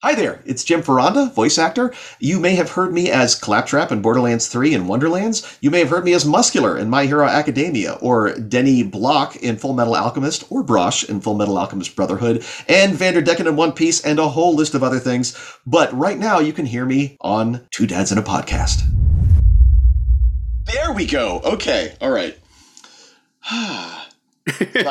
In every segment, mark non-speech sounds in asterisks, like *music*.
Hi there, it's Jim Foronda, voice actor. You may have heard me as Claptrap in Borderlands 3 and Wonderlands. You may have heard me as Muscular in My Hero Academia, or Denny Block in Full Metal Alchemist, or Brosh in Full Metal Alchemist Brotherhood, and Vanderdecken in One Piece, and a whole list of other things. But right now, you can hear me on Two Dads in a Podcast. There we go. Okay, all right. *sighs* I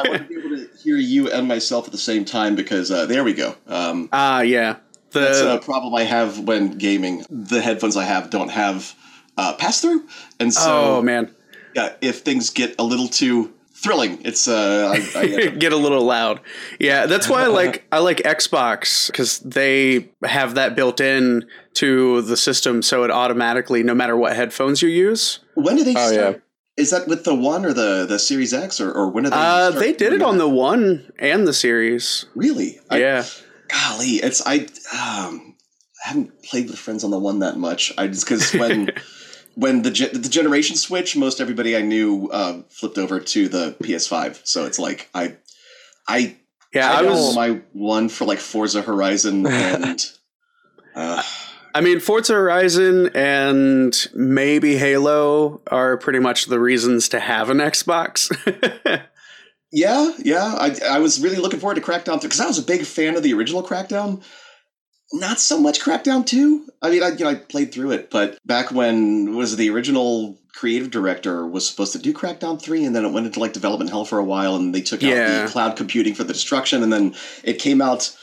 want to be able to hear you and myself at the same time because uh, there we go. Um, Ah, yeah. The that's a problem I have when gaming. The headphones I have don't have uh, pass through, and so oh man, yeah, if things get a little too thrilling, it's uh, I, I *laughs* get get a little loud. Yeah, that's why I *laughs* like I like Xbox because they have that built in to the system, so it automatically, no matter what headphones you use. when do they Oh, start? yeah. Is that with the one or the the Series X or, or when did they? Uh, start they did it on that? the one and the series. really. I, yeah, golly, it's I um, I haven't played with friends on the one that much. I just because when *laughs* when the ge- the generation switch, most everybody I knew uh, flipped over to the PS5. So it's like I I yeah. I, I was. my one for like Forza Horizon *laughs* and uh, I mean, Forza Horizon and maybe Halo are pretty much the reasons to have an Xbox. *laughs* yeah, yeah. I I was really looking forward to Crackdown because I was a big fan of the original Crackdown. Not so much Crackdown two. I mean, I you know I played through it, but back when was the original creative director was supposed to do Crackdown three, and then it went into like development hell for a while, and they took out the cloud computing for the destruction, and then it came out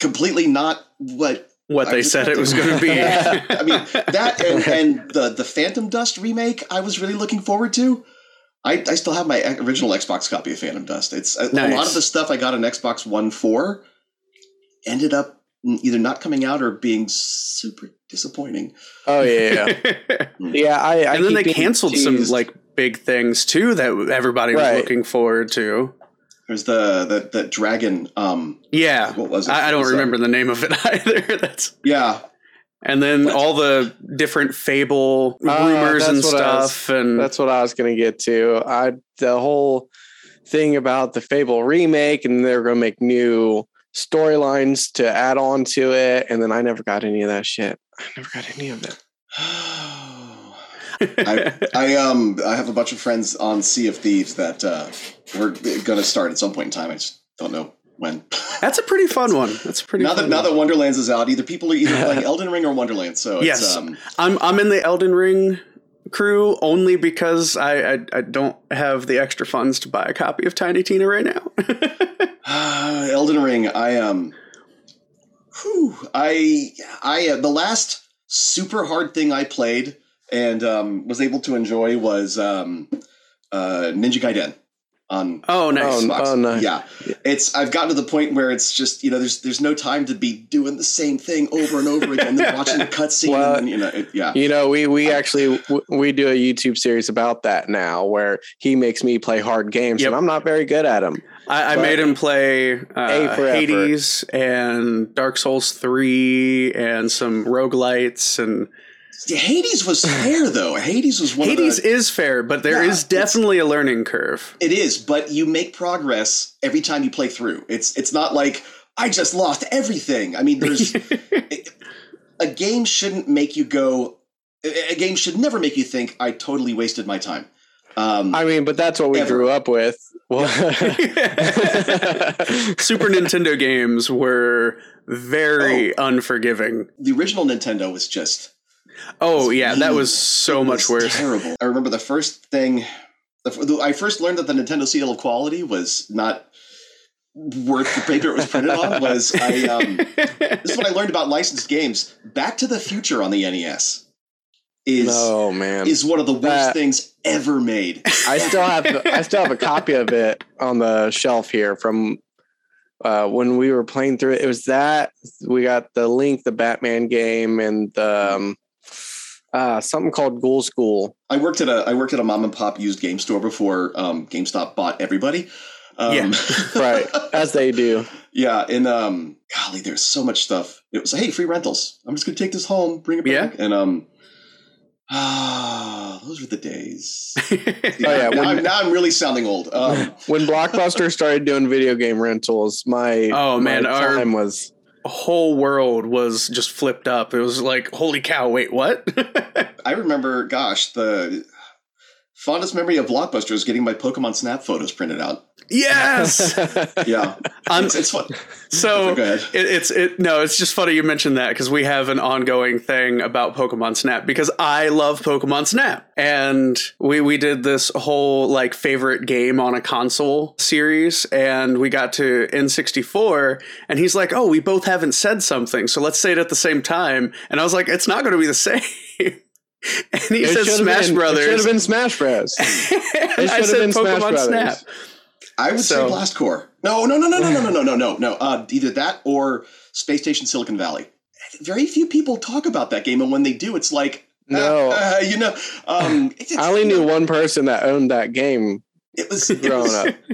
completely not what what I they said it was going to be. *laughs* I mean that and, *laughs* and the the Phantom Dust remake I was really looking forward to. I, I still have my original Xbox copy of Phantom Dust. It's a, a lot of the stuff I got on Xbox One for ended up either not coming out or being super disappointing. Oh yeah, yeah. yeah *laughs* I, I and then they getting canceled some like big things too that everybody was looking forward to. There's the the, the dragon. Um, Yeah, what was it? I, I don't was, remember the name of it *laughs* either. That's yeah, and then What? all the different Fable Ah, rumors and that's what I was- stuff, and That's what I was gonna get to. I the whole thing about the Fable remake, and they're gonna make new storylines to add on to it, and then I never got any of that shit. I never got any of it. *sighs* I, I um I have a bunch of friends on Sea of Thieves that uh, we're gonna start at some point in time. I just don't know when. that's a pretty fun one. That's a pretty now that now that Wonderlands is out, either people are either *laughs* playing Elden Ring or Wonderland. So it's, Yes. um, I'm I'm in the Elden Ring crew only because I, I I don't have the extra funds to buy a copy of Tiny Tina right now. *laughs* *sighs* Elden Ring. I um, whew, I I uh, the last super hard thing I played and um, was able to enjoy was um, uh, Ninja Gaiden on oh, nice. Oh, Xbox. oh, nice. Yeah, it's I've gotten to the point where it's just you know there's there's no time to be doing the same thing over and over again, then watching the *laughs* cutscene. Well, and, you know, it, yeah. You know, we we actually we do a YouTube series about that now, where he makes me play hard games, Yep. and I'm not very good at them. I, I made him play A uh, for effort. Hades and Dark Souls 3 and some roguelites and Yeah, Hades was *sighs* fair though. Hades was one Hades of the. is fair, but there Yeah, is definitely a learning curve. It is, but you make progress every time you play through. It's it's not like I just lost everything. I mean, there's *laughs* a game shouldn't make you go. A a game should never make you think I totally wasted my time. Um, I mean, but that's what we Ever. grew up with. Well, *laughs* *laughs* Super Nintendo games were very unforgiving. the original Nintendo was just Oh yeah, that was so it much was worse. Terrible. I remember the first thing. The, the, I first learned that the Nintendo seal of quality was not worth the paper it was printed on. Was I? Um, this is what I learned about licensed games. Back to the Future on the NES is oh man, is one of the worst That- things ever made. I still have I still have a copy of it on the shelf here from uh, when we were playing through it. It was that we got the Link, the Batman game, and um, uh, something called Ghoul School. I worked at a I worked at a mom and pop used game store before um, GameStop bought everybody. Um, Yeah. *laughs* Right, as they do. Yeah, and um, golly, there's so much stuff. It was hey, free rentals. I'm just gonna take this home, bring it back, Yeah. back, and um, ah, those were the days. *laughs* Oh, yeah, now, when- I'm, now I'm really sounding old. Um, *laughs* When Blockbuster started doing video game rentals, my Oh, man, my our- time was whole world was just flipped up. It was like, holy cow, wait, what? *laughs* I remember, gosh, the fondest memory of Blockbuster is getting my Pokemon Snap photos printed out. yes. *laughs* Yeah, I'm, it's, it's fun. so Go it, it's it no, it's just funny you mentioned that because we have an ongoing thing about Pokemon Snap because I love Pokemon Snap and we we did this whole like favorite game on a console series and we got to N64 and he's like, "Oh, we both haven't said something, so let's say it at the same time." And I was like, "It's not going to be the *laughs* same." *laughs* and he It said should've Smash been- It should Brothers. have been Smash Bros. and *laughs* It I should have said been Smash Pokemon Brothers. Snap. I would So- say Blast Corps. No, no, no, no, no, no, no, no, no, no, no. Uh, either that or Space Station Silicon Valley. Very few people talk about that game, and when they do, it's like, uh, No. uh, you know, um, *sighs* it's, I only knew one person that owned that game it was it growing was- up. *laughs*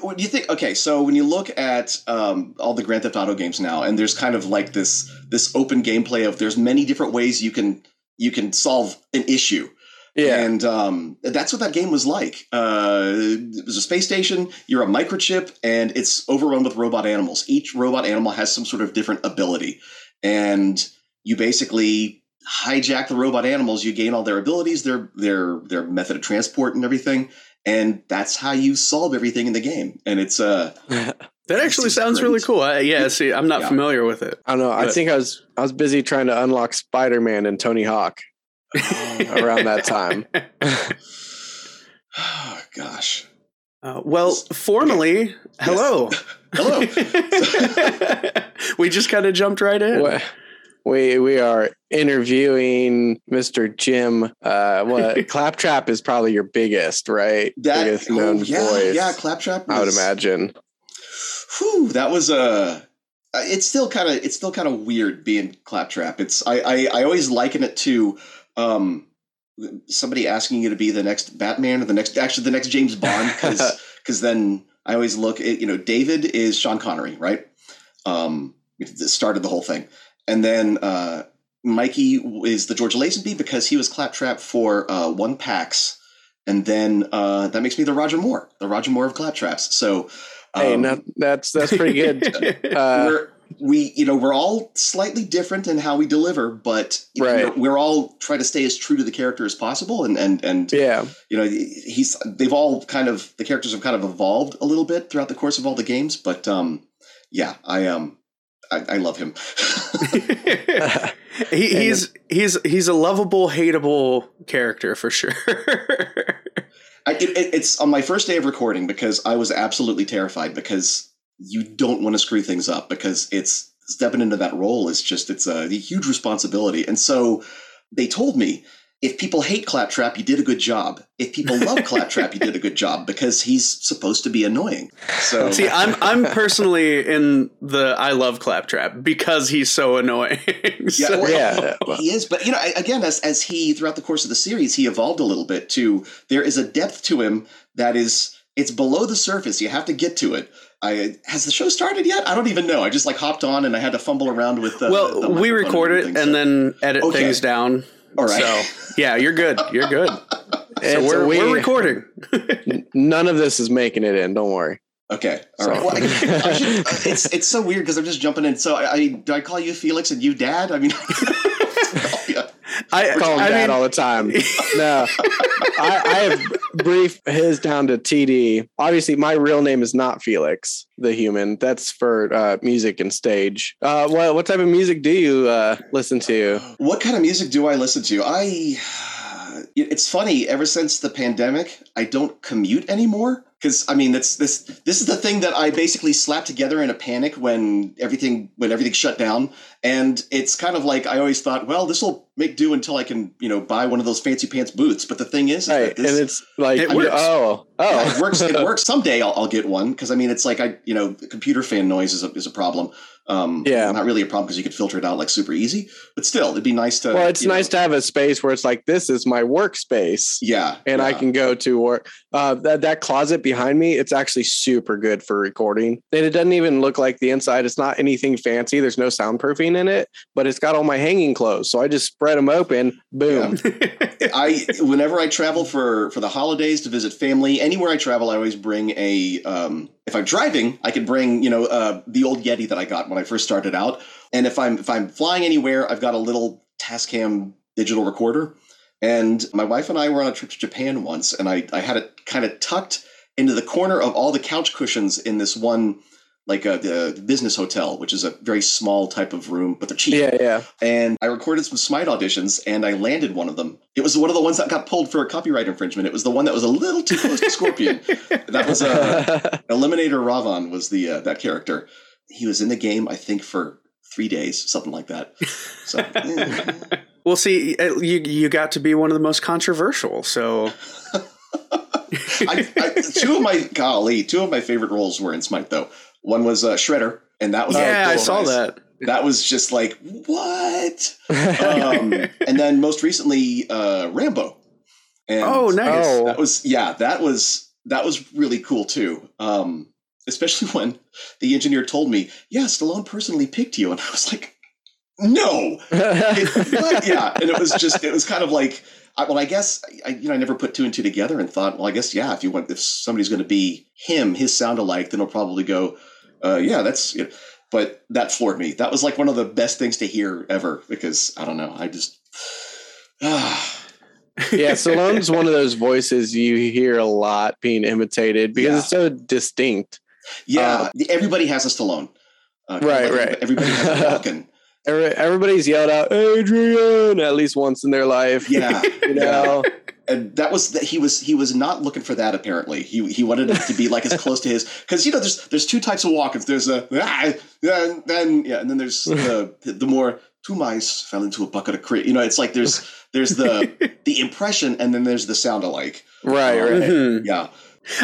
When you think, okay, so when you look at um, all the Grand Theft Auto games now, and there's kind of like this this open gameplay of there's many different ways you can you can solve an issue. Yeah. And um, that's what that game was like. Uh, it was a space station, you're a microchip, and it's overrun with robot animals. Each robot animal has some sort of different ability. And you basically hijack the robot animals, you gain all their abilities, their their their method of transport and everything. And that's how you solve everything in the game. And it's uh *laughs* That actually sounds great. really cool. I, yeah, see, I'm not Yeah. familiar with it. I don't know. I think I was I was busy trying to unlock Spider Man and Tony Hawk *laughs* around that time. *laughs* *sighs* oh gosh. Uh, well, formally, hello. Hello. we just kind of jumped right in. What- We we are interviewing Mr. Jim. Uh, what *laughs* Claptrap is probably your biggest, right? That biggest oh, known yeah, voice. yeah, Claptrap. I would imagine. Whew, that was a. Uh, it's still kind of it's still kind of weird being claptrap. It's I, I I always liken it to um somebody asking you to be the next Batman or the next actually the next James Bond because because *laughs* then I always look at you know David is Sean Connery right um started the whole thing and then uh Mikey is the George Lazenby because he was claptrap for uh one PAX and then uh that makes me the Roger Moore the Roger Moore of claptraps so. hey, um, no, that's that's pretty good. *laughs* Uh, we're we you know we're all slightly different in how we deliver but know, Right. we're, we're all trying to stay as true to the character as possible and and and yeah, you know he's they've all kind of the characters have kind of evolved a little bit throughout the course of all the games but um yeah i um i, I love him *laughs* he, he's he's he's a lovable, hateable character for sure. I, it, it- it's on my first day of recording because i was absolutely terrified because you don't want to screw things up because it's stepping into that role is just it's a, huge responsibility and so they told me if people hate claptrap you did a good job if people love claptrap you did a good job because he's supposed to be annoying so *laughs* See, I'm I'm personally in the I love Claptrap because he's so annoying. *laughs* Yeah, well, Yeah. he is. But you know, again, as as he throughout the course of the series, he evolved a little bit. To there is a depth to him that is it's below the surface. You have to get to it. I has the show started yet? I don't even know. I just like hopped on and I had to fumble around with the. well, the we microphone record it and so- then edit Okay. things down. All right. So yeah, you're good. You're good. *laughs* So It's we're, we- we're recording. *laughs* none of this is making it in. Don't worry. Okay. All So- right. Well, I, I should, *laughs* uh, it's it's so weird because I'm just jumping in. So I, I do I call you Felix and you Dad? I mean. I Call him I dad mean, all the time. No, I, I have brief his down to TD. Obviously, my real name is not Felix the human. That's for uh, music and stage. Uh, what what type of music do you uh, listen to? What kind of music do I listen to? I. It's funny. Ever since the pandemic, I don't commute anymore because I mean, that's this. This is the thing that I basically slapped together in a panic when everything when everything shut down, and it's kind of like I always thought, well, this will make do until I can you know buy one of those fancy pants boots. But the thing is, is Right, that this, and it's like It works. oh oh yeah, it works. It *laughs* works. Someday I'll, I'll get one because I mean, it's like I, you know, computer fan noise is a, is a problem. Um, Yeah. not really a problem because you could filter it out like super easy. But still, it'd be nice to. well, it's you know- nice to have a space where it's like this is my workspace. Yeah, and I can go to work. Uh, that that closet behind me, it's actually super good for recording, and it doesn't even look like the inside. It's not anything fancy. There's no soundproofing in it, but it's got all my hanging clothes. So I just spread them open. Boom. *laughs* I whenever I travel for for the holidays to visit family, anywhere I travel, I always bring a. Um, if I'm driving, I can bring you know uh, the old Yeti that I got when I first started out, and if I'm if I'm flying anywhere, I've got a little Tascam digital recorder. And my wife and I were on a trip to Japan once, and I I had it kind of tucked into the corner of all the couch cushions in this one like a the business hotel, which is a very small type of room, but they're cheap. Yeah, yeah. And I recorded some Smite auditions, and I landed one of them. It was one of the ones that got pulled for a copyright infringement. It was the one that was a little too close to Scorpion. *laughs* that was uh, Eliminator Ravan was the uh, that character. He was in the game, I think, for three days, something like that. So. eh. *laughs* well, see, uh, you you got to be one of the most controversial. So *laughs* I, I, two of my golly, two of my favorite roles were in Smite though. One was uh, Shredder, and that was yeah, I saw that. That was just like what. *laughs* Um, and then most recently, uh, Rambo. And oh, nice. Oh. That was yeah. That was that was really cool too. Um, especially *laughs* when the engineer told me, "Yeah, Stallone personally picked you," and I was like, "No." *laughs* It- yeah, and it was just it was kind of like. I, well, I guess I, you know I never put two and two together and thought, well, I guess yeah, if you want if somebody's going to be him, his sound alike, then he'll probably go, uh, yeah, that's. You know. But that floored me. That was like one of the best things to hear ever because I don't know, I just. ah, *sighs* yeah, Stallone's one of those voices you hear a lot being imitated because Yeah. it's so distinct. yeah, everybody has a Stallone. Uh, Right, right. Everybody has a *laughs* Falcon. Every, everybody's yelled out Adrian at least once in their life. Yeah, *laughs* you know. And that was that he was he was not looking for that apparently he he wanted it to be like as *laughs* close to his because you know there's there's two types of walk-ins there's a ah, and then yeah and then there's *laughs* the the more two mice fell into a bucket of cream you know it's like there's there's the *laughs* the impression and then there's the sound alike Right, right. Mhm. yeah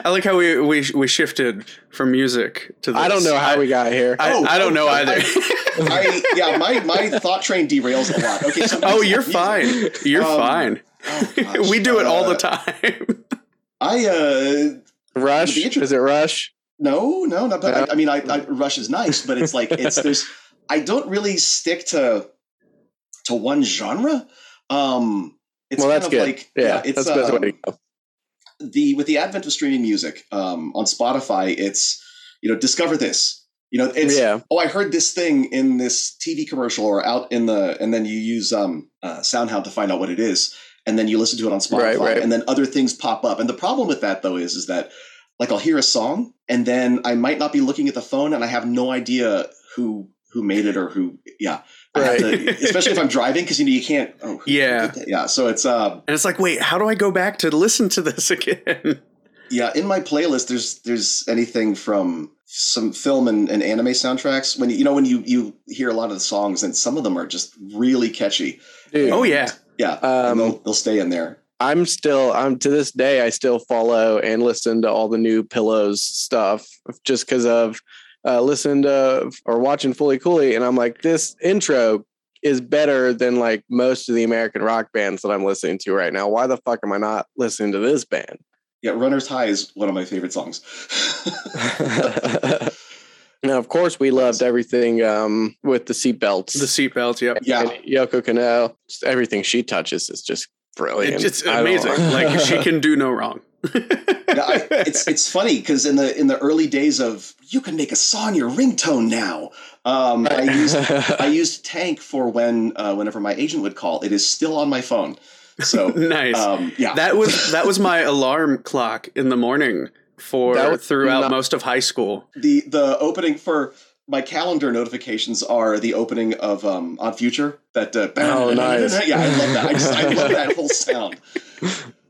I like how we, we we shifted from music to this. I don't know how I, we got here. I, Oh, I don't know oh, either. I yeah my my thought train derails a lot okay so oh, you're music. fine. You're Um, fine. Oh, gosh. *laughs* we do it all the Uh, time. *laughs* I uh Rush? The Is it Rush? No, no, not that. No? I, I mean, I, I Rush is nice, but it's like it's *laughs* there's. I don't really stick to to one genre. Um, it's well, kind that's of good. like yeah, it's that's the um, way to go. the with the advent of streaming music um, on Spotify. It's you know discover this. You know, it's Yeah. oh, I heard this thing in this TV commercial or out in the, and then you use um, uh, SoundHound to find out what it is, and then you listen to it on Spotify, Right, right. and then other things pop up. And the problem with that though is, is that like I'll hear a song, and then I might not be looking at the phone, and I have no idea who who made it or who, yeah. Right. to- *laughs* especially if I'm driving, because you know you can't. Oh, Yeah. yeah. So it's um, and it's like, wait, how do I go back to listen to this *laughs* again? Yeah, in my playlist, there's there's anything from some film and, and anime soundtracks. When you know when you you hear a lot of the songs, and some of them are just really catchy. Dude, oh yeah. Yeah, um, they'll they'll stay in there. I'm still I'm to this day I still follow and listen to all the new pillows stuff just because of uh listening to or watching Fooly Cooly and I'm like this intro is better than like most of the American rock bands that I'm listening to right now. Why the fuck am I not listening to this band? Yeah, Runner's High is one of my favorite songs. *laughs* *laughs* *laughs* now of course we loved everything um with the seatbelts. The seatbelts, yep. yeah, And Yoko Kanno, everything she touches is just brilliant. It's just amazing. like she can do no wrong. yeah I, it's it's funny because in the in the early days of you can make a song your ringtone now. Um, I used I *laughs* used Tank for when uh, whenever my agent would call. It is still on my phone. So *laughs* nice. um, yeah, that was that was my alarm clock in the morning for That throughout not- most of high school. the the opening for my calendar notifications are the opening of um on future that uh, Oh, nice. *laughs* yeah i love that i just i love that *laughs* whole sound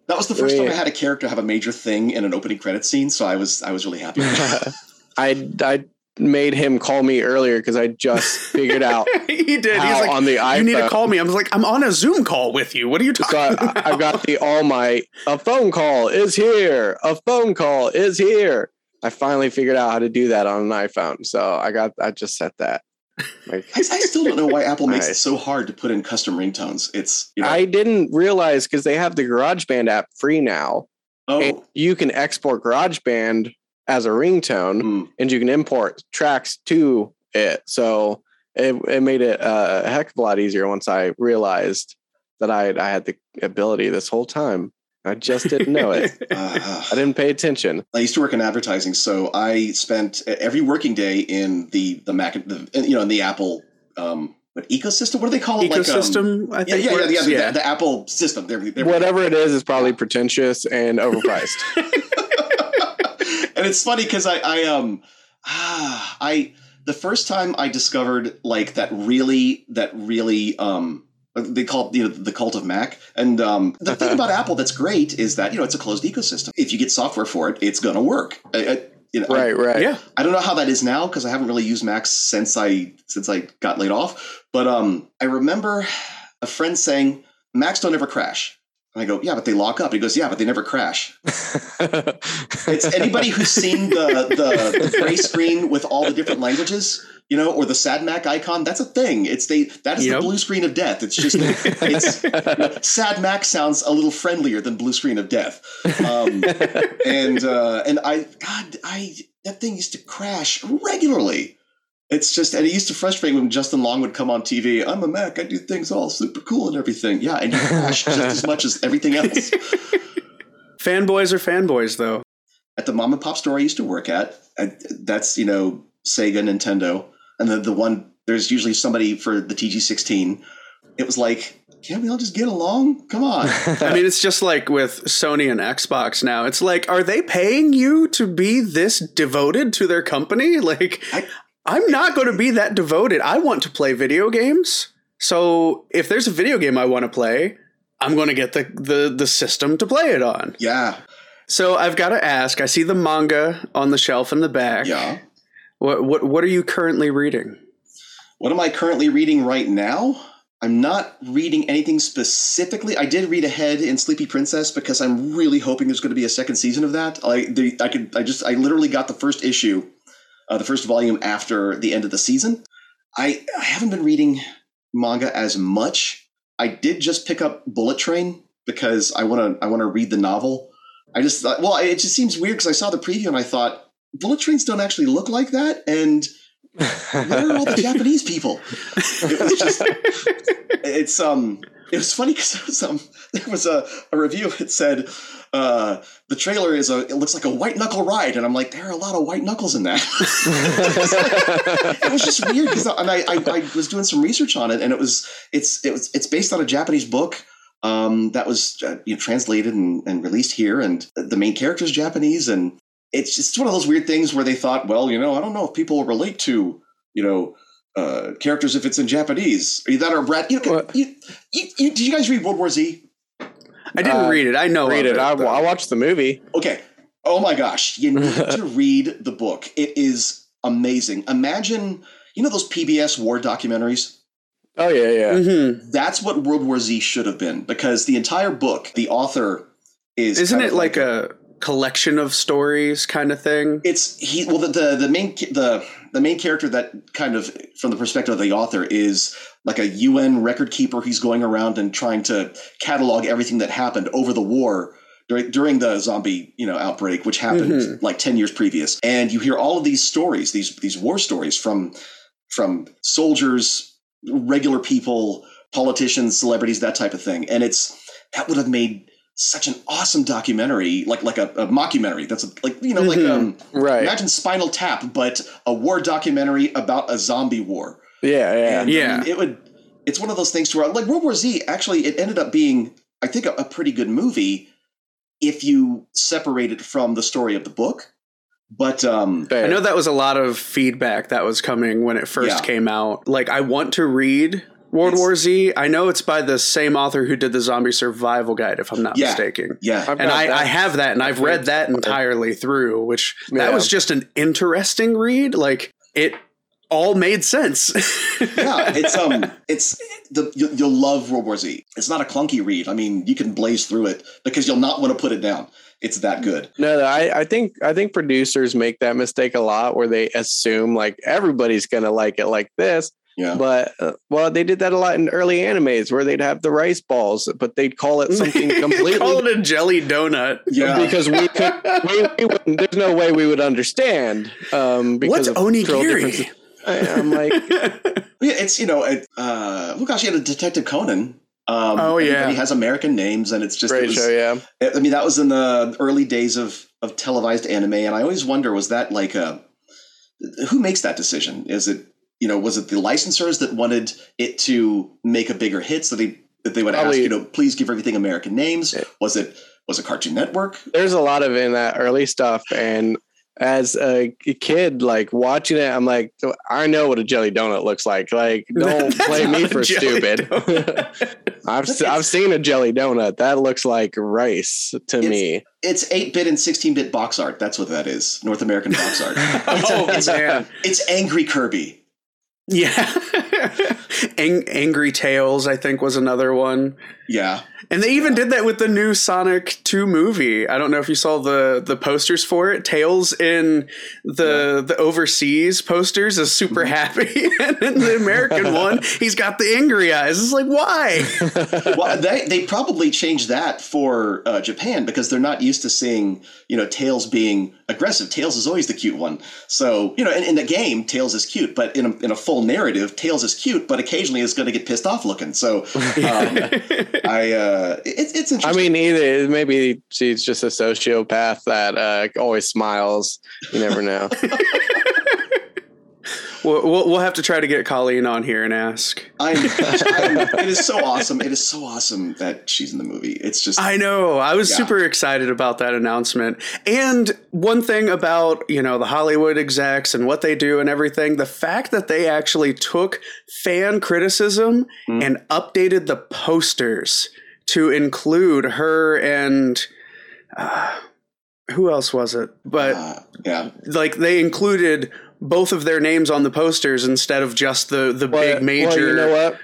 that was the first time i had a character have a major thing in an opening credit scene so i was i was really happy. *laughs* I I made him call me earlier because I just *laughs* figured out he did. how He's like, on the iPhone. you need to call me. I was like, I'm on a Zoom call with you. What are you So talking I, about? I've got the all my a phone call is here. A phone call is here. I finally figured out how to do that on an iPhone. So I got I just set that. Like I, I still don't know why *laughs* apple makes it so hard to put in custom ringtones it's you know I didn't realize because they have the GarageBand app free now, oh. and oh you can export GarageBand as a ringtone. mm, and you can import tracks to it. So it, it made it uh, a heck of a lot easier once I realized that I I had the ability this whole time. I just didn't know it. Uh, *laughs* I didn't pay attention. I used to work in advertising, so I spent every working day in the the Mac, the, you know, in the Apple um, what ecosystem? What do they call it? Ecosystem, I Like, um, yeah, think. yeah, yeah, works. yeah, the, The, the Apple system. There, there, Whatever it is, is probably pretentious and overpriced. *laughs* and it's funny because I, I um ah, I the first time I discovered like that really that really um they call it you know the cult of Mac and um the thing about *laughs* Apple that's great is that you know it's a closed ecosystem if you get software for it it's gonna work I, I, you know, I- right, right. Yeah. I don't know how that is now because I haven't really used Macs since I since I got laid off. But um, I remember a friend saying Macs don't ever crash. And I go, yeah, but they lock up. He goes, yeah, but they never crash. *laughs* It's anybody who's seen the, the the gray screen with all the different languages, you know, or the sad Mac icon. That's a thing. It's they that is Yep. the blue screen of death. It's just it's *laughs* sad Mac sounds a little friendlier than blue screen of death. Um, and uh, and I God I that thing used to crash regularly. It's just and it used to frustrate me when Justin Long would come on TV. I'm a Mac. I do things all super cool and everything. Yeah, and you crash just as much as everything else. *laughs* Fanboys are fanboys, though. At the mom and pop store I used to work at, I, that's you know Sega, Nintendo, and the the one there's usually somebody for the TG16. It was like, can't we all just get along? Come on. *laughs* I mean, it's just like with Sony and Xbox now. It's like, are they paying you to be this devoted to their company? Like, I- I'm not going to be that devoted. I want to play video games. So if there's a video game I want to play, I'm going to get the, the the system to play it on. yeah, So I've got to ask. I see the manga on the shelf in the back. yeah. What what what are you currently reading? What am I currently reading right now? I'm not reading anything specifically. I did read ahead in Sleepy Princess because I'm really hoping there's going to be a second season of that. I the, I could I just I literally got the first issue, uh, the first volume after the end of the season. I I haven't been reading manga as much. I did just pick up Bullet Train because I want to I want to read the novel. I just thought, well, it just seems weird because I saw the preview and I thought bullet trains don't actually look like that, and where are all the *laughs* Japanese people? It was just, *laughs* it's um, it was funny because um, there was a, a review. It said uh, the trailer is a, it looks like a white knuckle ride, and I'm like, there are a lot of white knuckles in that. *laughs* it was just weird because and I, I I was doing some research on it, and it was it's it was it's based on a Japanese book. Um, that was uh, you know, translated and, and released here, and the main character is Japanese, and it's just one of those weird things where they thought, well, you know, I don't know if people relate to, you know, uh, characters if it's in Japanese. Or that or Brad. You, know, you, you, you, did you guys read World War Z? I didn't Uh, read it. I know Read of it. I. I watched the movie. Okay. Oh my gosh, you need *laughs* to read the book. It is amazing. Imagine, you know, those PBS war documentaries. Oh yeah, yeah. Mhm. That's what World War Z should have been because the entire book, the author is. Isn't it of like a collection of stories kind of thing? It's he. Well, the, the the main the the main character that kind of from the perspective of the author is like a UN record keeper. He's going around and trying to catalog everything that happened over the war during during the zombie you know outbreak, which happened Mhm. like ten years previous. And you hear all of these stories, these these war stories from from soldiers, regular people, politicians, celebrities, that type of thing. And it's that would have made such an awesome documentary, like like a, a mockumentary. That's like you know like Mhm. um Right. Imagine Spinal Tap, but a war documentary about a zombie war. Yeah, yeah. And, I Yeah. mean, it would. It's one of those things to where, like World War Z, actually, it ended up being, I think, a, a pretty good movie if you separate it from the story of the book. But um, I know that was a lot of feedback that was coming when it first Yeah. came out. Like, I want to read World It's- War Z. I know it's by the same author who did the Zombie Survival Guide, if I'm not Yeah. mistaken. yeah, I've And I. I have that, and I've read that entirely through, which that was just an interesting read. Like, it all made sense. yeah, *laughs* it's um, it's the you, you'll love World War Z. It's not a clunky read. I mean, you can blaze through it because you'll not want to put it down. It's that good. No, no, I, I think I think producers make that mistake a lot where they assume like everybody's gonna like it like this. Yeah, But uh, well, they did that a lot in early animes where they'd have the rice balls, but they'd call it something *laughs* completely Call it a jelly donut. yeah. because we could. We, we there's no way we would understand. Um, because What's of differences. onigiri? I, I'm like, *laughs* Yeah, it's you know, it, uh, well, gosh, you had a Detective Conan. Um, Oh, yeah. everybody has American names, and it's just it Great was- show, yeah. I mean, that was in the early days of of televised anime, and I always wonder was that like a who makes that decision? Is it you know was it the licensors that wanted it to make a bigger hit, so they that they would ask you know please give everything American names? Was it was it Cartoon Network? There's a lot of in that early stuff, and as a kid, like watching it, I'm like, I know what a jelly donut looks like. Like, *laughs* don't play me for stupid. *laughs* I've s- I've seen a jelly donut that looks like rice to It's- me. It's eight bit and sixteen bit box art. That's what that is. North American box art. *laughs* oh it's, man, it's angry Kirby. yeah. Ang- Angry Tails, I think, was another one. Yeah. And they even did that with the new Sonic 2 movie. I don't know if you saw the the posters for it. Tails in the the overseas posters is super happy, *laughs* and in the American *laughs* one, he's got the angry eyes. It's like why? *laughs* well, they they probably changed that for uh, Japan because they're not used to seeing you know Tails being aggressive. Tails is always the cute one. So you know, in, in the game, Tails is cute, but in a, in a full narrative, Tails is cute, but occasionally is going to get pissed off looking. So *laughs* um, I uh, it, it's interesting. I mean, either maybe she's just a sociopath that uh, always smiles. You never know. *laughs* We'll, we'll we'll have to try to get Colleen on here and ask. I'm, I'm, *laughs* it is so awesome. It is so awesome that she's in the movie. It's just I know. I was Yeah. super excited about that announcement. And one thing about, you know, the Hollywood execs and what they do and everything, the fact that they actually took fan criticism Mm. and updated the posters to include her and uh, who else was it? But uh, yeah. like they included both of their names on the posters instead of just the the big major Well, you know what?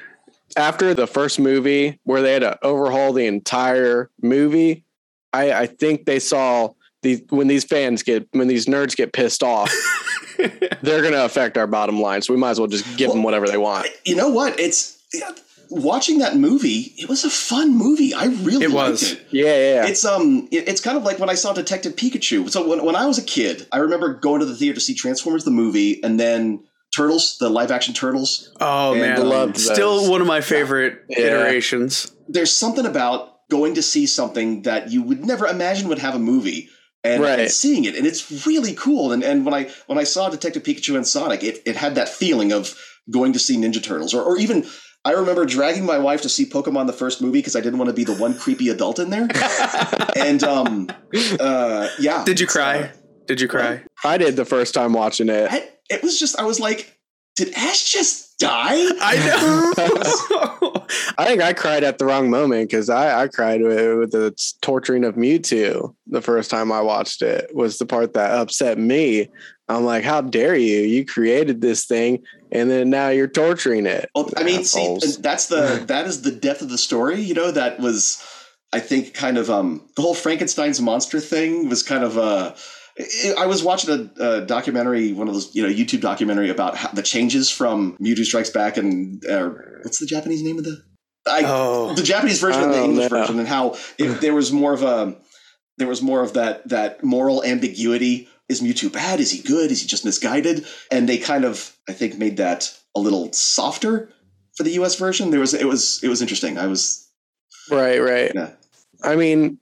After the first movie, where they had to overhaul the entire movie, I, I think they saw the when these fans get when these nerds get pissed off, *laughs* they're going to affect our bottom line. So we might as well just give them whatever they want. You know what? It's yeah, watching that movie. It was a fun movie. I really It liked was. it. Yeah, yeah. It's um, it- it's kind of like when I saw Detective Pikachu. So when, when I was a kid, I remember going to the theater to see Transformers the movie, and then Turtles, the live action Turtles. Oh And man, I loved still those. one of my favorite Yeah. iterations. There's something about going to see something that you would never imagine would have a movie. And, and seeing it, and it's really cool. And and when I when I saw Detective Pikachu and Sonic, it, it had that feeling of going to see Ninja Turtles, or, or even I remember dragging my wife to see Pokemon the first movie because I didn't want to be the one creepy adult in there. *laughs* and um, uh, yeah, Did you cry? uh, Did you cry? I did the first time watching it. I, it was just I was like, did Ash just die? *laughs* I know. *laughs* I think I cried at the wrong moment because I, I cried with, with the torturing of Mewtwo the first time I watched it was the part that upset me. I'm like, how dare you? You created this thing and then now you're torturing it. Well, I mean, see, that's the *laughs* that is the depth of the story. You know, that was, I think, kind of um the whole Frankenstein's monster thing was kind of uh. I- was watching a, a documentary, one of those, you know, YouTube documentary about how, the changes from Mewtwo Strikes Back and uh, what's the Japanese name of the? I, oh, the Japanese version and the Oh, English no. version, and how if there was more of a there was more of that that moral ambiguity. Is Mewtwo bad? Is he good? Is he just misguided? And they kind of, I think, made that a little softer for the U.S. version. There was it was it was interesting. I was Right, right. Yeah. I mean,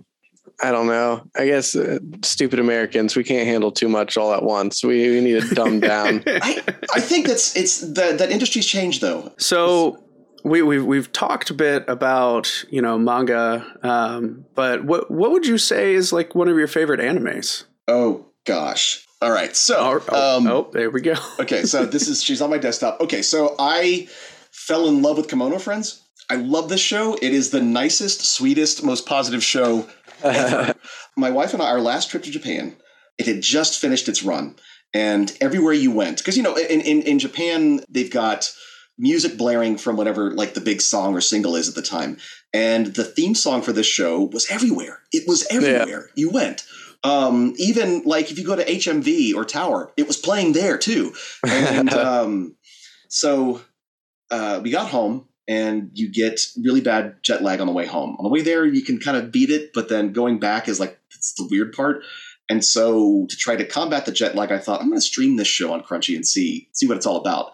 I don't know. I guess uh, stupid Americans, we can't handle too much all at once. We, we need to dumb *laughs* down. I, I think that's it's that that industry's changed though. so we we've we've talked a bit about you know manga, um, but what what would you say is like one of your favorite animes? Oh gosh. All right. So Oh, oh, um, oh, there we go. *laughs* okay, so this is she's on my desktop. Okay, so I fell in love with Kemono Friends. I love this show. It is the nicest, sweetest, most positive show ever. *laughs* my wife and I, our last trip to Japan, it had just finished its run, and everywhere you went, because you know, in, in in Japan they've got music blaring from whatever like the big song or single is at the time, and the theme song for this show was everywhere. It was everywhere you went. Um, even like if you go to HMV or Tower, it was playing there too. And *laughs* um, so uh, we got home, and you get really bad jet lag on the way home. On the way there, you can kind of beat it, but then going back is like it's the weird part. And so to try to combat the jet lag, I thought I'm going to stream this show on Crunchy and see see what it's all about.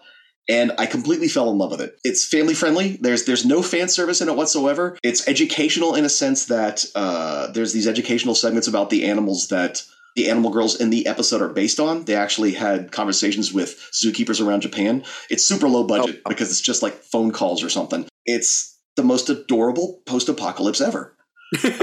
And I completely fell in love with it. It's family friendly. There's there's no fan service in it whatsoever. It's educational in a sense that uh, there's these educational segments about the animals that the animal girls in the episode are based on. They actually had conversations with zookeepers around Japan. It's super low budget Oh. because it's just like phone calls or something. It's the most adorable post apocalypse ever.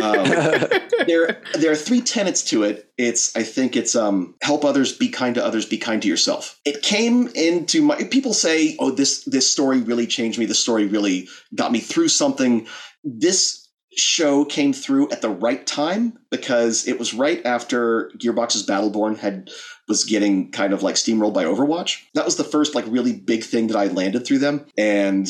Um, *laughs* there there are three tenets to it. It's i think it's um help others be kind to others be kind to yourself. It came into my people say oh this this story really changed me. This story really got me through something. This show came through at the right time because it was right after gearbox's battleborn had was getting kind of like steamrolled by overwatch. That was the first like really big thing that i landed through them. And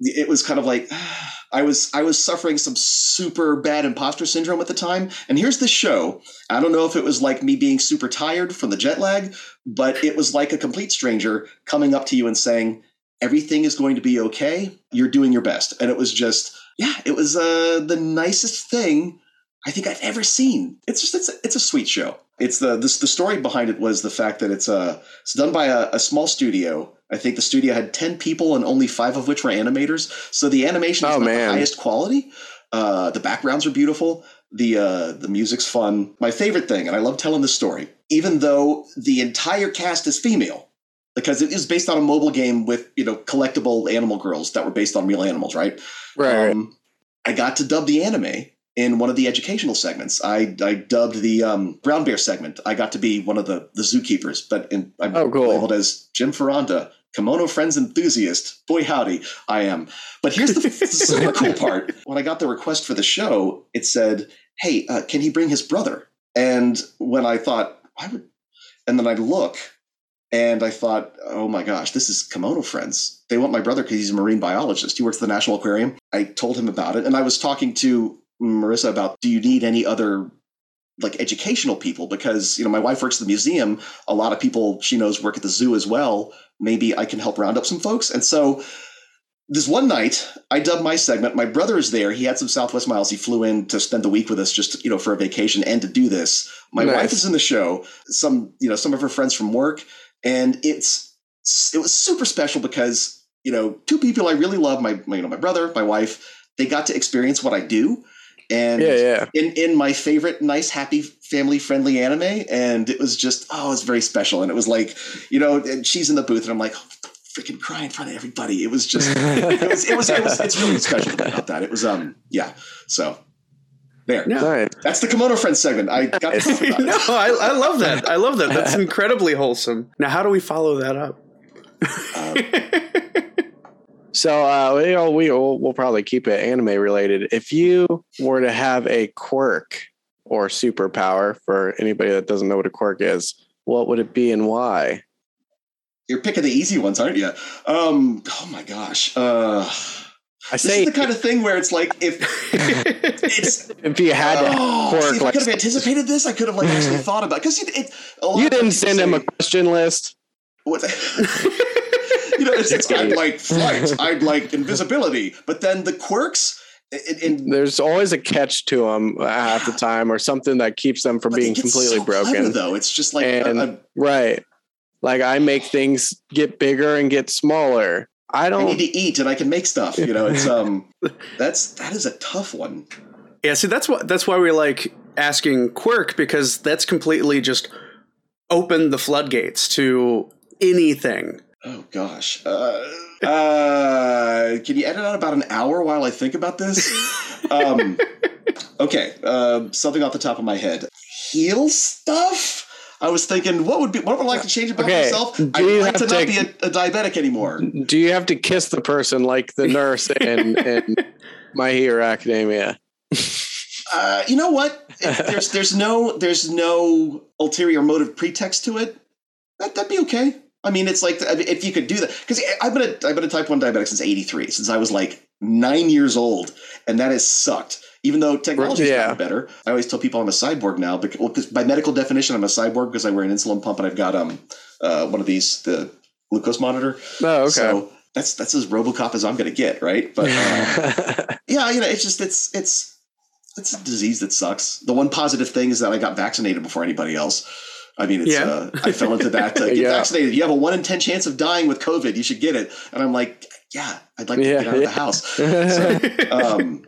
it was kind of like *sighs* I was I was suffering some super bad imposter syndrome at the time. And here's the show. I don't know if it was like me being super tired from the jet lag, but it was like a complete stranger coming up to you and saying, "Everything is going to be okay. You're doing your best." And it was just, yeah, it was uh, the nicest thing I think I've ever seen. It's just it's a, it's a sweet show. It's the this, the story behind it was the fact that it's uh it's done by a, a small studio. I think the studio had ten people and only five of which were animators. So the animation is Oh, not man. the highest quality. Uh, the backgrounds are beautiful. The uh, the music's fun. My favorite thing, and I love telling this story, even though the entire cast is female, because it is based on a mobile game with you know collectible animal girls that were based on real animals, right? right. Um, I got to dub the anime in one of the educational segments. I, I dubbed the um, brown bear segment. I got to be one of the the zookeepers, but in, I'm Oh, cool. labeled as Jim Foronda, kemono friends enthusiast. Boy howdy, I am. But here's the, *laughs* *laughs* super cool part. When I got the request for the show, it said, "Hey, uh, can he bring his brother?" And when I thought, why would, and then I look. And I thought, oh my gosh, this is Kemono Friends. They want my brother because he's a marine biologist. He works at the National Aquarium. I told him about it, and I was talking to Marissa about, do you need any other like educational people? Because you know, my wife works at the museum. A lot of people she knows work at the zoo as well. Maybe I can help round up some folks. And so this one night, I dubbed my segment. My brother is there. He had some Southwest miles. He flew in to spend the week with us, just you know, for a vacation and to do this. My Nice. wife is in the show. Some you know, some of her friends from work, and it's it was super special because you know, two people I really love. My, my you know, my brother, my wife. They got to experience what I do, and yeah, yeah. in in my favorite nice happy family friendly anime and it was just oh it was very special and it was like you know and she's in the booth and i'm like oh, freaking cry in front of everybody it was just it was it was, it was it's really special about that it was um yeah so there Yeah. Nice. that's the kemono friends segment i got to *laughs* no. I, I love that. I love that. That's *laughs* incredibly wholesome. Now, how do we follow that up? Um, So, uh, you know, we will we'll probably keep it anime related. If you were to have a quirk or superpower for anybody that doesn't know what a quirk is, what would it be and why? you're picking the easy ones aren't you um oh my gosh uh I this say is the kind of thing where it's like if *laughs* it's if you had to oh, quirk, see, if I could have anticipated this, I could have like actually *laughs* thought about because it, it, you didn't send people him a question list. What? *laughs* you know, it's, it's I'd like flight, I'd like invisibility, but then the quirks. In, in, There's always a catch to them uh, half the time, or something that keeps them from being completely so clever, broken. though, it's just like And- a- Right. Like I make *sighs* things get bigger and get smaller. I I don't. need to eat and I can make stuff. You know, it's um, *laughs* that's that is a tough one. yeah, see, that's what that's why we like asking Quirk because that's completely just open the floodgates to anything. Oh gosh. Uh, uh, can you edit out about an hour while I think about this? *laughs* Um, okay, uh, something off the top of my head. Heal stuff. I was thinking, what would be what would I like to change about Okay, myself? do I'd you like to have not be a, a diabetic anymore. Do you have to kiss the person like the nurse in, in My Hero Academia? Uh, you know what? If there's there's no there's no ulterior motive pretext to it. That that'd be okay. I mean, it's like if you could do that because I've been a I've been a type one diabetic since '83, since I was like nine years old, and that has sucked. Even though technology's Yeah. gotten better, I always tell people I'm a cyborg now. Because, well, by medical definition, I'm a cyborg because I wear an insulin pump and I've got um uh, one of these the glucose monitor. Oh, okay. So that's that's as RoboCop as I'm going to get, right? But uh, *laughs* yeah, you know, it's just it's it's it's a disease that sucks. The one positive thing is that I got vaccinated before anybody else. I mean, it's, Yeah. uh, I fell into that. Uh, *laughs* get Yeah. vaccinated. You have a one in 10 chance of dying with COVID. You should get it. And I'm like, yeah, I'd like to Yeah, get out of the house. *laughs* So, um,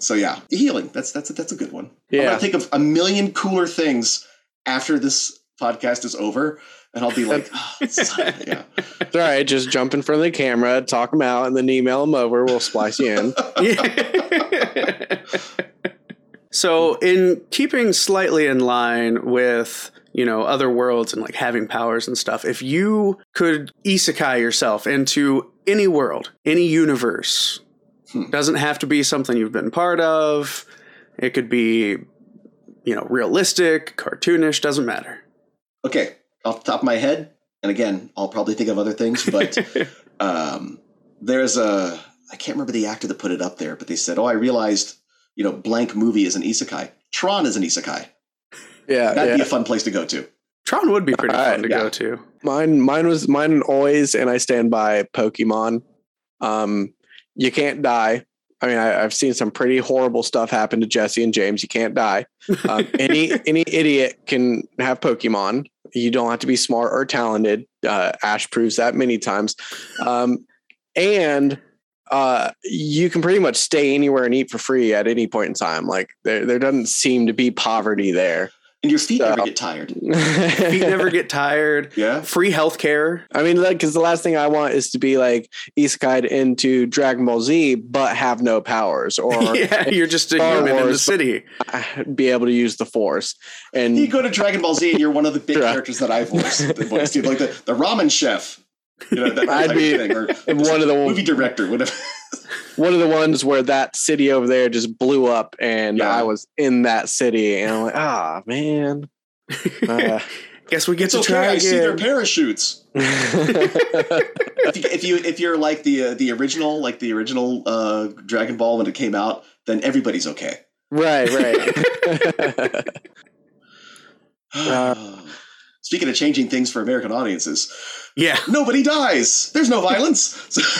so yeah, healing. That's, that's, a, that's a good one. Yeah. I'm going to think of a million cooler things after this podcast is over. And I'll be like, oh, son of a- yeah. It's all right. Just jump in front of the camera, talk them out, and then email them over. We'll splice you in. *laughs* So, in keeping slightly in line with you know other worlds and like having powers and stuff, if you could isekai yourself into any world, any universe, Hmm. doesn't have to be something you've been part of. It could be you know realistic, cartoonish, doesn't matter. Okay. Off the top of my head, and again, I'll probably think of other things, but *laughs* um, there's a I can't remember the actor that put it up there, but they said, "Oh, I realized, you know, blank movie is an isekai. Tron is an isekai. Yeah. That'd yeah. be a fun place to go to." Tron would be pretty fun Alright, to yeah. go to. Mine, mine was mine always, and I stand by Pokemon. Um, you can't die. I mean, I, I've seen some pretty horrible stuff happen to Jessie and James. You can't die. Um, *laughs* any any idiot can have Pokemon. You don't have to be smart or talented. Uh, Ash proves that many times. Um, and uh, you can pretty much stay anywhere and eat for free at any point in time. Like there, there doesn't seem to be poverty there. And your feet never get tired. *laughs* Feet never get tired. Yeah. Free healthcare. I mean, like, because the last thing I want is to be like isekai'd into Dragon Ball Z, but have no powers, *laughs* or yeah, you're just a Star human in the city. be able to use the Force. And You go to Dragon Ball Z, and you're one of the big *laughs* characters that I voiced, voiced you, like the, the ramen chef. You know, that I'd be thing, or *laughs* one of the movie director, whatever. *laughs* one of the ones where that city over there just blew up, and Yeah. I was in that city, and I'm like, ah, man. *laughs* Uh, Guess we get It's to okay. try I see their parachutes. if, you, if you if you're like the uh, the original like the original uh, Dragon Ball when it came out, then everybody's okay. right, right. *sighs* Uh, Speaking of changing things for American audiences, Yeah. *laughs* nobody dies. There's no violence. *laughs*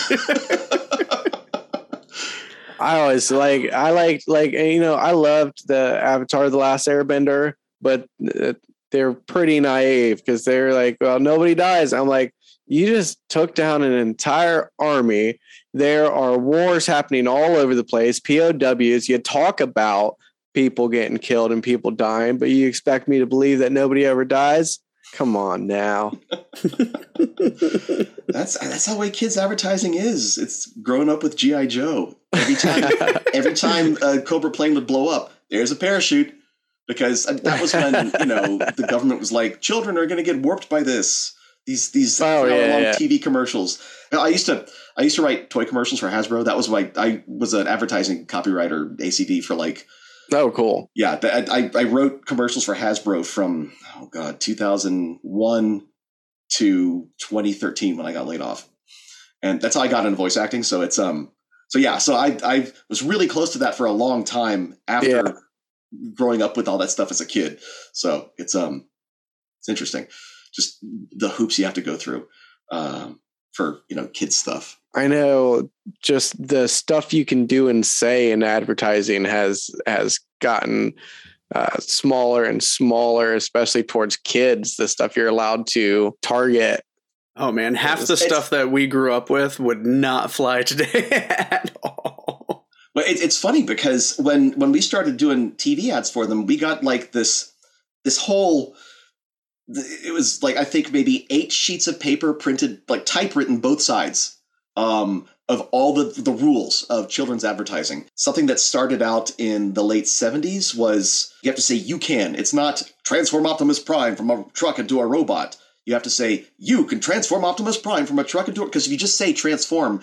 I always like I liked like you know I loved the Avatar: The Last Airbender, but uh, they're pretty naive because they're like, well, nobody dies. I'm like, you just took down an entire army. There are wars happening all over the place. POWs. You talk about people getting killed and people dying, but you expect me to believe that nobody ever dies? Come on now. *laughs* that's that's how way kids advertising is. It's growing up with GI Joe. Every time *laughs* every time a Cobra plane would blow up, there's a parachute because that was when you know the government was like, children are going to get warped by this. These these Oh, yeah, long yeah. TV commercials. I used to I used to write toy commercials for Hasbro. That was my I was an advertising copywriter ACD for like oh, cool. yeah. I I wrote commercials for Hasbro from oh god 2001 to 2013 when I got laid off, and that's how I got into voice acting. So it's um so yeah. So I I was really close to that for a long time after Yeah. growing up with all that stuff as a kid. So it's um it's interesting, just the hoops you have to go through um, for you know kids stuff. I know just the stuff you can do and say in advertising has has gotten uh, smaller and smaller, especially towards kids. The stuff you're allowed to target. Oh man, half the stuff that we grew up with would not fly *laughs* today at all. But it, it's funny because when when we started doing TV ads for them, we got like this this whole. It was like I think maybe eight sheets of paper printed, like typewritten both sides, um, of all the the rules of children's advertising. Something that started out in the late seventies was you have to say you can. It's not transform Optimus Prime from a truck into a robot. You have to say you can transform Optimus Prime from a truck into a because if you just say transform,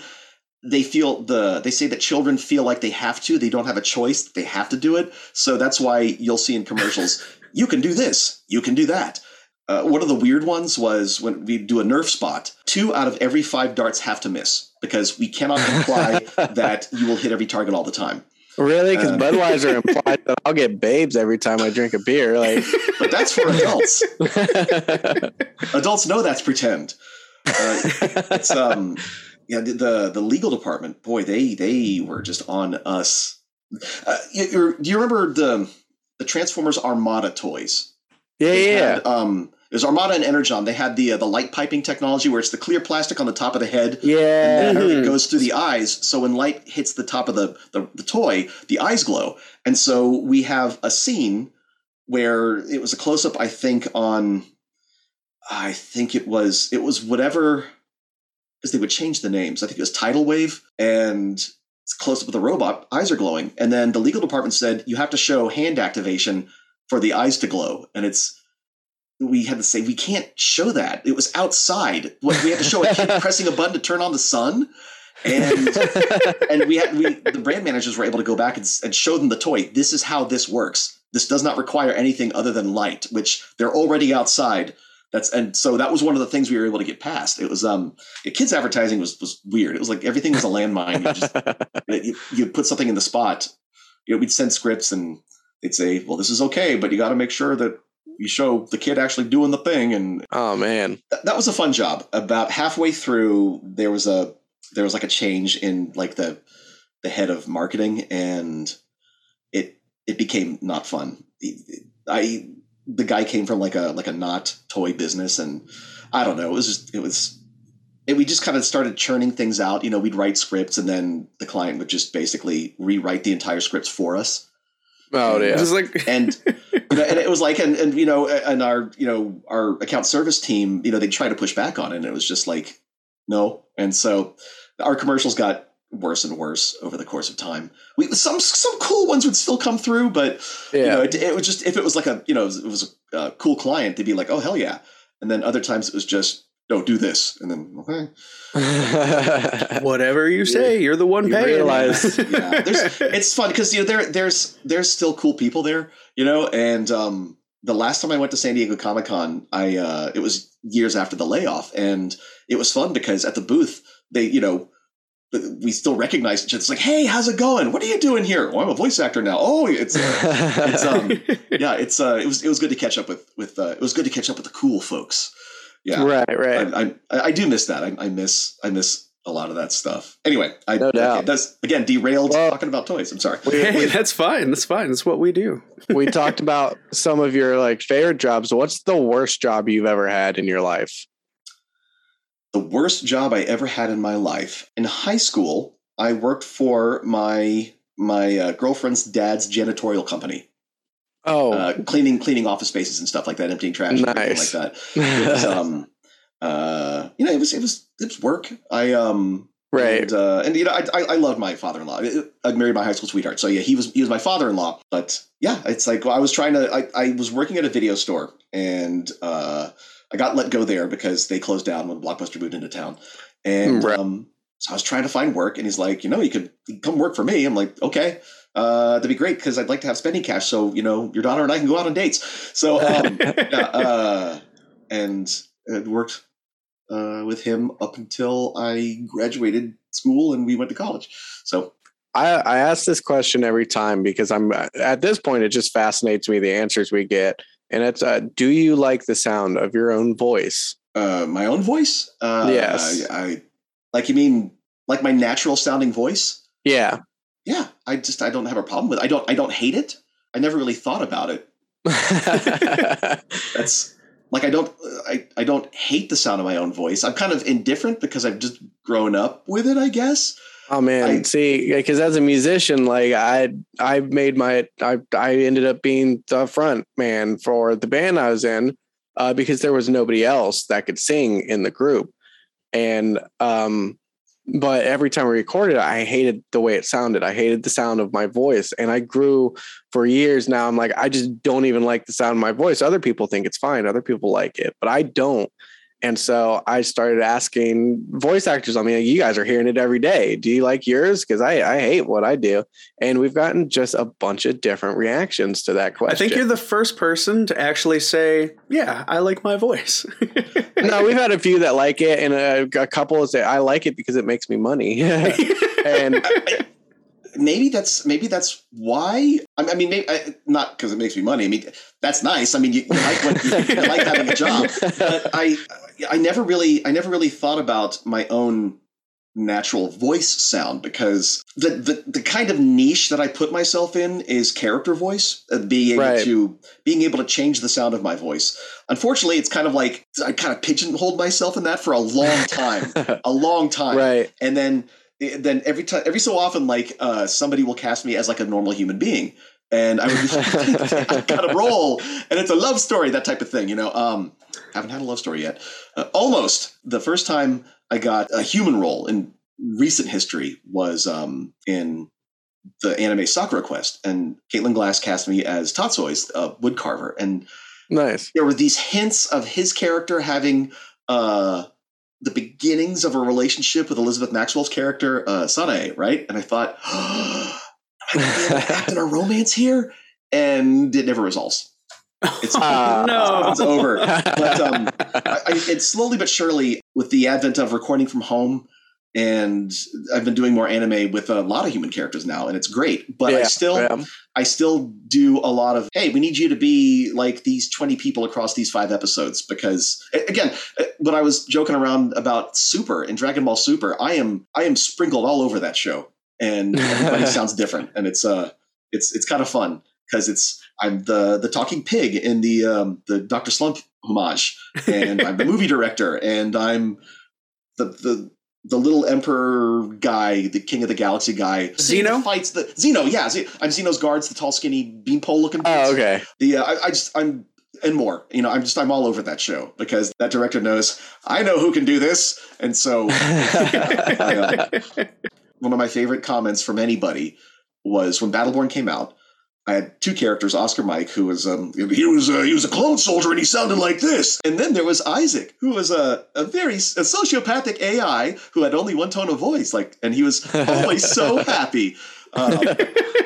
they feel the they say that children feel like they have to they don't have a choice they have to do it so that's why you'll see in commercials you can do this you can do that uh, one of the weird ones was when we do a nerf spot two out of every five darts have to miss because we cannot imply *laughs* that you will hit every target all the time. Really, because Uh. Budweiser *laughs* implied that I'll get babes every time I drink a beer. Like, *laughs* but that's for adults. Adults know that's pretend. Uh, it's um yeah the, the the legal department boy they they were just on us. Uh, you, you're- do you remember the the transformers armada toys? Yeah, They yeah, had, um It was Armada and Energon. They had the uh, the light piping technology where it's the clear plastic on the top of the head. Yeah. And then Mhm. it goes through the eyes. So when light hits the top of the, the, the toy, the eyes glow. And so we have a scene where it was a close up, I think, on I think it was it was whatever because they would change the names. I think it was Tidal Wave and it's close up with the robot, eyes are glowing. And then the legal department said you have to show hand activation for the eyes to glow. And it's we had to say we can't show that. It was outside. What we had to show a kid *laughs* pressing a button to turn on the sun. And *laughs* and we had we the brand managers were able to go back and, and show them the toy. This is how this works. This does not require anything other than light, which they're already outside. That's and so that was one of the things we were able to get past. It was um kids advertising was was weird. It was like everything was a landmine. You just *laughs* you, you put something in the spot. You know, we'd send scripts and they'd say, "Well, this is okay, but you got to make sure that you show the kid actually doing the thing." And oh man. th- that was a fun job. About halfway through, there was a there was like a change in like the the head of marketing, and it it became not fun. I the guy came from like a like a not toy business, and I don't know. It was just it was. And we just kind of started churning things out. You know, we'd write scripts, and then the client would just basically rewrite the entire scripts for us Oh It yeah. was like and *laughs* you know, and it was like and, and you know and our you know our account service team you know they tried to push back on it and it was just like no. And so our commercials got worse and worse over the course of time. We some some cool ones would still come through but Yeah. you know it, it was just if it was like a you know it was, it was a, uh cool client they'd be like oh hell yeah. And then other times it was just no do this and then okay *laughs* whatever you say, you're the one You paying. realize- *laughs* yeah, it's fun because you know there there's there's still cool people there, you know. And um, the last time I went to San Diego Comic Con, I uh, it was years after the layoff, and it was fun because at the booth they you know we still recognize each other. It's like, hey, how's it going? What are you doing here? Well, I'm a voice actor now. Oh, it's it's um *laughs* yeah, it's uh it was it was good to catch up with with uh, it was good to catch up with the cool folks. Yeah, right, right. I, I I do miss that. I, I miss I miss a lot of that stuff. Anyway, I No doubt. okay, that's again derailed Well- talking about toys. I'm sorry. We- hey, we- that's fine. That's fine. That's what we do. we talked about some of your like favorite jobs. What's the worst job you've ever had in your life? The worst job I ever had in my life in high school. I worked for my my uh, girlfriend's dad's janitorial company, Oh, uh, cleaning cleaning office spaces and stuff like that, emptying trash Nice. like that. It was, um, *laughs* uh, you know, it was it was it was work. I um right. And, uh, and you know, I, I, I love my father-in-law. I- I married my high school sweetheart, so yeah, he was he was my father-in-law. But yeah, it's like I was trying to. I, I was working at a video store, and uh, I got let go there because they closed down when Blockbuster moved into town. And Right. um, so I was trying to find work, and he's like, you know, you could come work for me. I'm like, okay. Uh, that'd be great because I'd like to have spending cash, so you know your daughter and I can go out on dates. So, um, *laughs* uh, and it worked uh, with him up until I graduated school and we went to college. So I, I ask this question every time because I'm at this point it just fascinates me the answers we get, and it's uh, do you like the sound of your own voice? uh, my own voice, uh, Yes. I, I like you mean like my natural sounding voice. Yeah. Yeah, I just I don't have a problem with. It. I don't I don't hate it. I never really thought about it. *laughs* That's like I don't I I don't hate the sound of my own voice. I'm kind of indifferent because I've just grown up with it. I guess. Oh man, I- see, because as a musician, like I, I made my, I, I ended up being the front man for the band I was in, uh, because there was nobody else that could sing in the group, and um, but every time we recorded, I hated the way it sounded. I hated the sound of my voice, and I grew for years now. I'm like, I just don't even like the sound of my voice. Other people think it's fine. Other people like it, but I don't. And so I started asking voice actors. I mean, you guys are hearing it every day. Do you like yours? Because I, I hate what I do. And we've gotten just a bunch of different reactions to that question. I think you're the first person to actually say, "Yeah, I like my voice." *laughs* no, we've had a few that like it, and a, a couple say I like it because it makes me money. *laughs* and *laughs* maybe that's maybe that's why. I, I mean, maybe, I, not because it makes me money. I mean, that's nice. I mean, you, you like what, you, you like having a job, but I I never really I never really thought about my own natural voice sound because the, the the kind of niche that I put myself in is character voice, uh, being able Right. to being able to change the sound of my voice. Unfortunately, it's kind of like I kind of pigeonholed myself in that for a long time, a *laughs* long time, right. and then then every time every so often like uh, somebody will cast me as like a normal human being and i would be like *laughs* i got a role and it's a love story that type of thing you know um haven't had a love story yet uh, almost the first time i got a human role in recent history was um in the anime sakura quest and caitlin glass cast me as tatsuo's uh, woodcarver and Nice. there were these hints of his character having uh, the beginnings of a relationship with Elizabeth Maxwell's character, uh, Sanae, right? And I thought, *gasps* am I going to to act in a *laughs* romance here? And it never resolves. It's, Ah. no. it's over. *laughs* But um, I, I, it's slowly but surely with the advent of recording from home. And I've been doing more anime with a lot of human characters now, and it's great. But I still, yeah. I still do a lot of, hey, we need you to be like these 20 people across these five episodes. Because again, uh, when I was joking around about Super in Dragon Ball Super, I am I am sprinkled all over that show. And everybody *laughs* sounds different. And it's uh it's it's kind of fun because it's I'm the the talking pig in the um the Dr. Slump homage. And I'm the *laughs* movie director, and I'm the the the little emperor guy, the king of the galaxy guy. Zeno? fights the Zeno. Yeah, I'm Zeno's guards, the tall, skinny beanpole looking. Oh, okay. The uh, I, I just I'm and more. You know, I'm just I'm all over that show because that director knows I know who can do this, and so *laughs* I, uh, *laughs* one of my favorite comments from anybody was when Battleborn came out. I had two characters, Oscar Mike, who was um, he was uh, he was a clone soldier and he sounded like this, and then there was Isaac, who was a, a very a sociopathic AI who had only one tone of voice, like, and he was *laughs* always so happy. Um,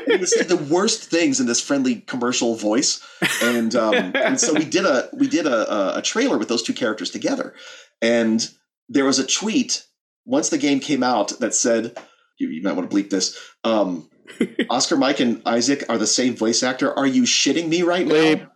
he would say the worst things in this friendly commercial voice, and um, and so we did a we did a, a a trailer with those two characters together, and there was a tweet once the game came out that said you, you might want to bleep this. Um, *laughs* Oscar Mike and Isaac are the same voice actor. Are you shitting me right now?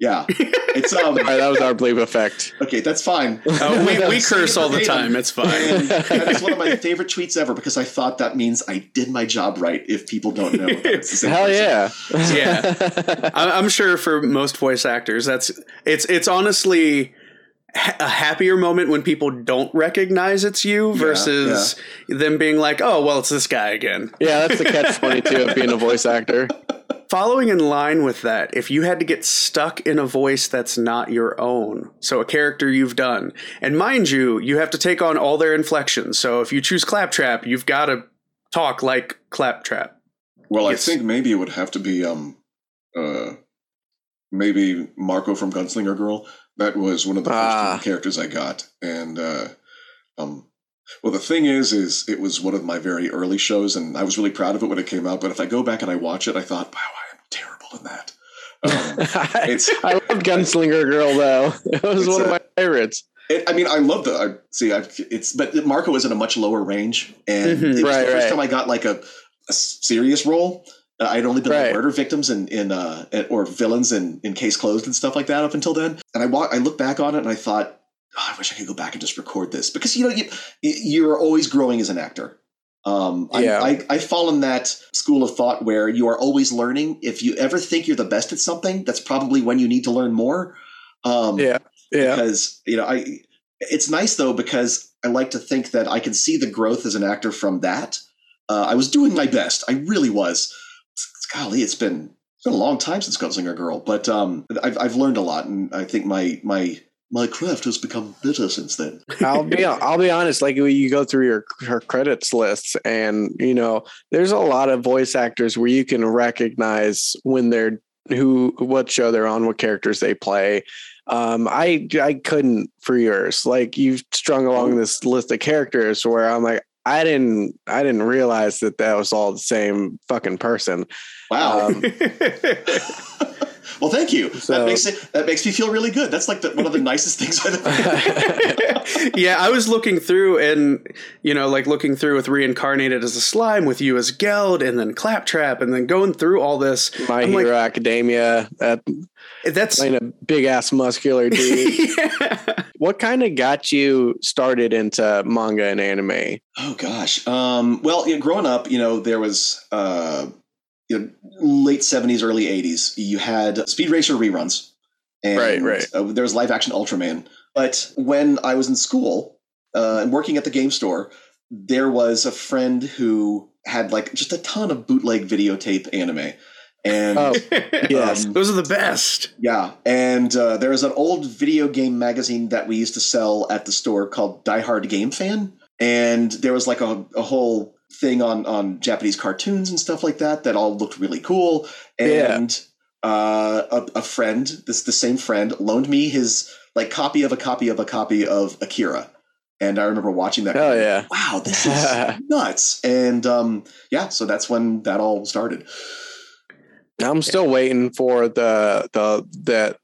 Yeah, it's um *laughs* All right, that was our bleep effect. okay. That's fine. Oh, we, we *laughs* curse all the time. It's fine. That is one of my favorite tweets ever because I thought that means I did my job right. If people don't know, it's the same Hell person. yeah. Yeah. I- I'm sure for most voice actors, that's it's it's honestly ha- a happier moment when people don't recognize it's you versus them being like, "Oh, well, it's this guy again." yeah, that's the catch *laughs* 22 of being a voice actor. Following in line with that, if you had to get stuck in a voice that's not your own, so a character you've done, and mind you, you have to take on all their inflections. So if you choose Claptrap, you've got to talk like Claptrap. Well, Yes. I think maybe it would have to be um, uh, maybe Marco from Gunslinger Girl. That was one of the first Ah. human characters I got, and uh, um, well, the thing is, is it was one of my very early shows, and I was really proud of it when it came out. But if I go back and I watch it, I thought, wow, I am terrible in that. Um, *laughs* It's- I love Gunslinger Girl though. *laughs* It was one of my favorites. It, I mean, I love the. I, see, I, it's but Marco was in a much lower range, and Mhm. it was Right, the first right. time I got like a, a serious role. Uh, I'd only been like murder victims and in, uh, or villains in, in case closed and stuff like that up until then. And I wa- I look back on it and I thought, oh, I wish I could go back and just record this because you know you you're always growing as an actor. Um, I, Yeah. I, I fall in that school of thought where you are always learning. If you ever think you're the best at something, that's probably when you need to learn more. Um, Yeah. Yeah. because you know I it's nice though because I like to think that I can see the growth as an actor from that. Uh, I was doing my best. I really was. Golly, it's been it's been a long time since Gunslinger Girl, but um, I've I've learned a lot, and I think my my my craft has become better since then. *laughs* I'll be I'll be honest. Like you go through your her credits lists, and you know, there's a lot of voice actors where you can recognize when they're who what show they're on, what characters they play. Um, I I couldn't for yours. Like you've strung along this list of characters where I'm like, I didn't I didn't realize that that was all the same fucking person. Wow. Um, *laughs* *laughs* well, thank you. so- that makes it that makes me feel really good. That's like the, one of the nicest things I've ever. *laughs* yeah, I was looking through and you know, like looking through with reincarnated as a slime, with you as Geld, and then Claptrap, and then going through all this. My I'm Hero like, Academia. That that's playing a big ass muscular dude. yeah. What kind of got you started into manga and anime? Oh gosh. Um, well, you know, growing up, you know, there was uh, you know, late seventies, early eighties. You had Speed Racer reruns, and Right, right. Uh, there was live action Ultraman. But when I was in school uh, and working at the game store, there was a friend who had like just a ton of bootleg videotape anime, and Oh, yes. um, Those are the best. yeah, and uh, there was an old video game magazine that we used to sell at the store called Die Hard Game Fan, and there was like a, a whole thing on on Japanese cartoons and stuff like that that all looked really cool. And uh, a, a friend, this the same friend, loaned me his like copy of a copy of a copy of Akira, and I remember watching that. Oh yeah. Wow, this *laughs* is nuts! And um, yeah, so that's when that all started. I'm still waiting for the the that